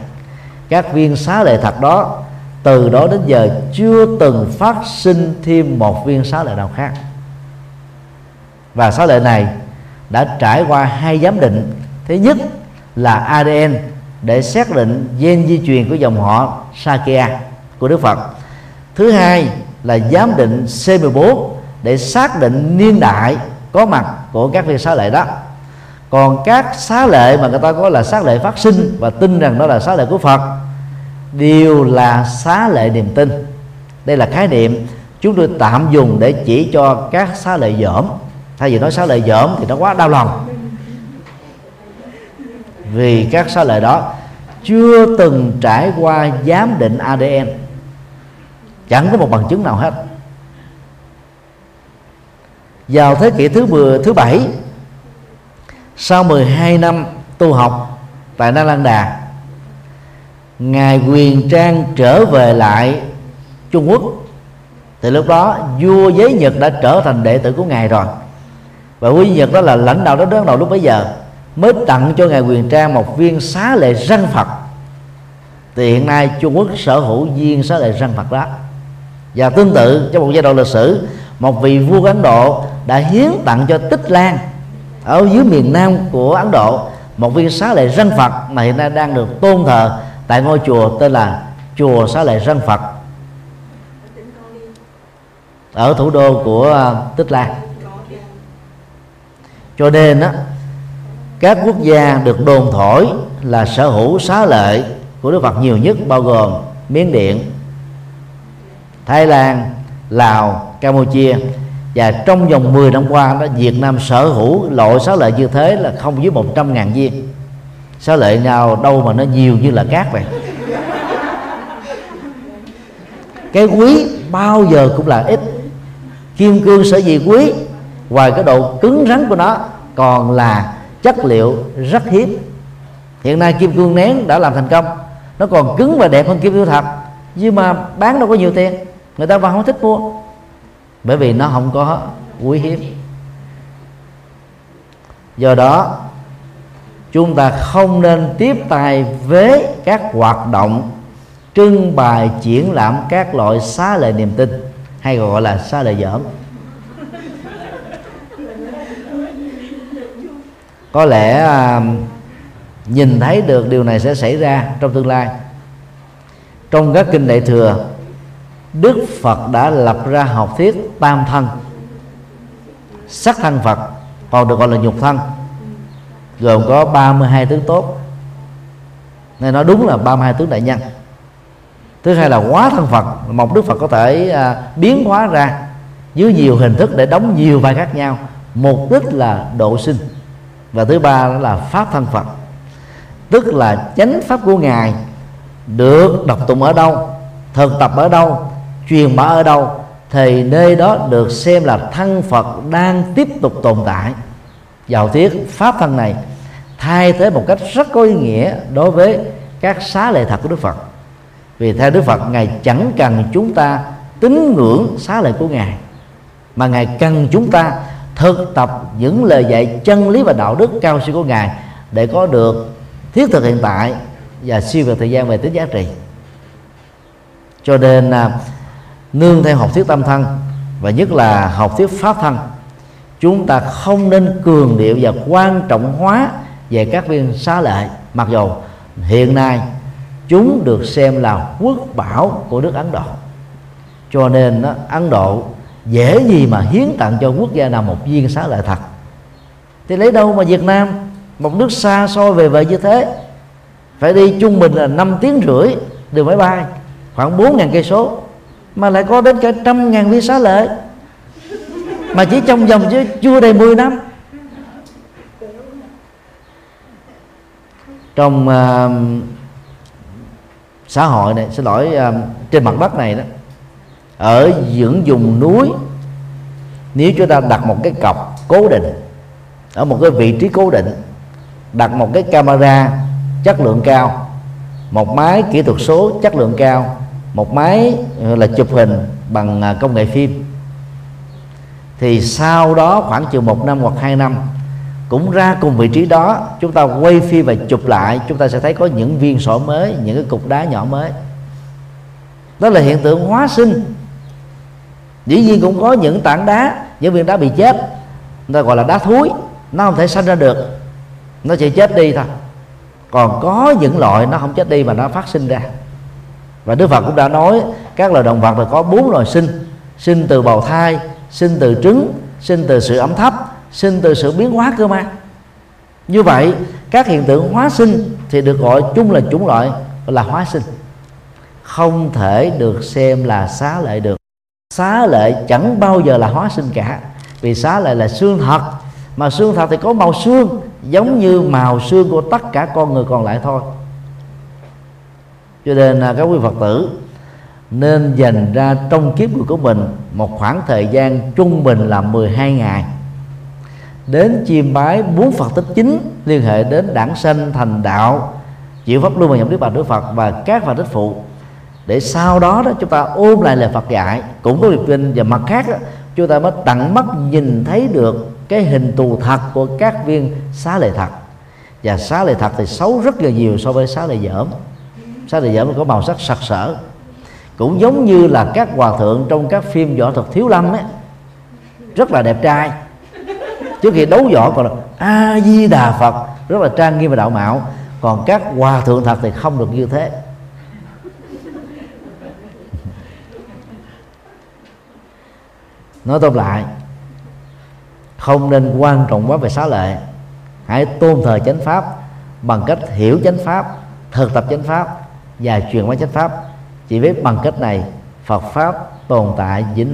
Các viên xá lệ thật đó, từ đó đến giờ chưa từng phát sinh thêm một viên xá lệ nào khác. Và xá lệ này đã trải qua hai giám định. Thứ nhất là ADN để xác định gen di truyền của dòng họ Sakya của Đức Phật. Thứ hai là giám định C14 để xác định niên đại có mặt của các viên xá lệ đó. Còn các xá lệ mà người ta có là xá lệ phát sinh và tin rằng đó là xá lệ của Phật, đều là xá lệ niềm tin. Đây là khái niệm chúng tôi tạm dùng để chỉ cho các xá lệ dởm. Thay vì nói xá lệ dởm thì nó quá đau lòng. Vì các xá lệ đó chưa từng trải qua giám định ADN chẳng có một bằng chứng nào hết vào thế kỷ thứ 10, thứ bảy. Sau 12 năm tu học tại Na Lan Đà ngài quyền trang trở về lại Trung Quốc. Thì lúc đó vua giấy Nhật đã trở thành đệ tử của ngài rồi. Và vua Nhật đó là lãnh đạo đất nước đầu lúc bấy giờ mới tặng cho ngài quyền trang một viên xá lệ răng Phật. Thì hiện nay Trung Quốc sở hữu viên xá lệ răng Phật đó. Và tương tự trong một giai đoạn lịch sử một vị vua Ấn Độ đã hiến tặng cho Tích Lan ở dưới miền Nam của Ấn Độ. Một viên xá lệ răng Phật mà hiện nay đang được tôn thờ tại ngôi chùa tên là chùa xá lệ răng Phật ở thủ đô của à, Tích Lan. Cho nên á các quốc gia được đồn thổi là sở hữu xá lệ của Đức Phật nhiều nhất bao gồm Miến Điện, Thái Lan, Lào, Campuchia. Và trong vòng 10 năm qua đó, Việt Nam sở hữu loại xá lợi như thế là không dưới 100 ngàn viên. Xá lợi nào đâu mà nó nhiều như là cát vậy. Cái quý bao giờ cũng là ít. Kim cương sở dĩ quý, ngoài cái độ cứng rắn của nó, còn là chất liệu rất hiếm. Hiện nay kim cương nén đã làm thành công. Nó còn cứng và đẹp hơn kim cương thật nhưng mà bán đâu có nhiều tiền. Người ta vào không thích mua bởi vì nó không có quý hiếm. Do đó chúng ta không nên tiếp tay với các hoạt động trưng bày triển lãm các loại xá lệ niềm tin hay gọi là xá lệ dởm có lẽ à, nhìn thấy được điều này sẽ xảy ra trong tương lai. Trong các kinh đại thừa Đức Phật đã lập ra học thuyết tam thân. Sắc thân Phật còn được gọi là nhục thân gồm có 32 tướng tốt. Nên nó đúng là 32 tướng đại nhân. Thứ hai là hóa thân Phật một Đức Phật có thể à, biến hóa ra dưới nhiều hình thức để đóng nhiều vai khác nhau. Mục đích là độ sinh và thứ ba là pháp thân Phật. Tức là chánh pháp của ngài được đọc tụng ở đâu thực tập ở đâu truyền bá ở đâu, thì nơi đó được xem là thân Phật đang tiếp tục tồn tại. Vào thuyết pháp thân này, thay thế một cách rất có ý nghĩa đối với các xá lệ thật của Đức Phật. Vì theo Đức Phật, ngài chẳng cần chúng ta tín ngưỡng xá lệ của ngài, mà ngài cần chúng ta thực tập những lời dạy chân lý và đạo đức cao siêu của ngài để có được thiết thực hiện tại và siêu về thời gian về tính giá trị. Cho nên à, nương theo học thuyết tâm thân và nhất là học thuyết pháp thân. Chúng ta không nên cường điệu và quan trọng hóa về các viên xá lệ mặc dù hiện nay chúng được xem là quốc bảo của nước Ấn Độ. Cho nên đó, Ấn Độ dễ gì mà hiến tặng cho quốc gia nào một viên xá lợi thật. Thì lấy đâu mà Việt Nam một nước xa xôi về vậy như thế? Phải đi trung bình là 5 tiếng rưỡi đường máy bay khoảng 4 ngàn cây số mà lại có đến cả trăm ngàn viên xá lợi mà chỉ trong vòng chứ chưa đầy 10 năm. Trong uh, xã hội này xin lỗi uh, trên mặt đất này đó ở dưỡng vùng núi nếu chúng ta đặt một cái cọc cố định ở một cái vị trí cố định đặt một cái camera chất lượng cao một máy kỹ thuật số chất lượng cao một máy ờ, là chụp hình bằng à, công nghệ phim. Thì sau đó khoảng chừng một năm hoặc hai năm, cũng ra cùng vị trí đó, chúng ta quay phim và chụp lại, chúng ta sẽ thấy có những viên sỏi mới, những cái cục đá nhỏ mới. Đó là hiện tượng hóa sinh. Dĩ nhiên cũng có những tảng đá, những viên đá bị chết, người ta gọi là đá thúi, nó không thể sanh ra được. Nó chỉ chết đi thôi. Còn có những loại nó không chết đi mà nó phát sinh ra và Đức Phật cũng đã nói, các loài động vật là có bốn loài sinh. Sinh từ bào thai, sinh từ trứng, sinh từ sự ấm thấp, sinh từ sự biến hóa cơ ma như vậy, các hiện tượng hóa sinh thì được gọi chung là chủng loại là hóa sinh. Không thể được xem là xá lợi được. Xá lệ chẳng bao giờ là hóa sinh cả. Vì xá lệ là xương thật. Mà xương thật thì có màu xương, giống như màu xương của tất cả con người còn lại thôi cho nên à, các quý phật tử nên dành ra trong kiếp người của mình một khoảng thời gian trung bình là 12 ngày. Đến chiêm bái bốn Phật tích chính liên hệ đến đảng sanh thành đạo chịu pháp luân và nhập niết bàn Đức Phật và các Phật tích phụ. Để sau đó đó chúng ta ôm lại lời Phật dạy cũng có việc tin và mặt khác đó, chúng ta mới tận mắt nhìn thấy được cái hình thù thật của các viên xá lợi thật. Và xá lợi thật thì xấu rất là nhiều so với xá lợi dởm sắc lợi giảm có màu sắc sặc sỡ. Cũng giống như là các hòa thượng trong các phim võ thuật thiếu lâm ấy. Rất là đẹp trai. Trước khi đấu võ còn là a di đà phật. Rất là trang nghiêm và đạo mạo. Còn các hòa thượng thật thì không được như thế. Nói tóm lại, không nên quan trọng quá về xá lệ. Hãy tôn thờ chánh pháp bằng cách hiểu chánh pháp, thực tập chánh pháp và truyền bá chánh pháp, chỉ biết bằng cách này, Phật pháp tồn tại vĩnh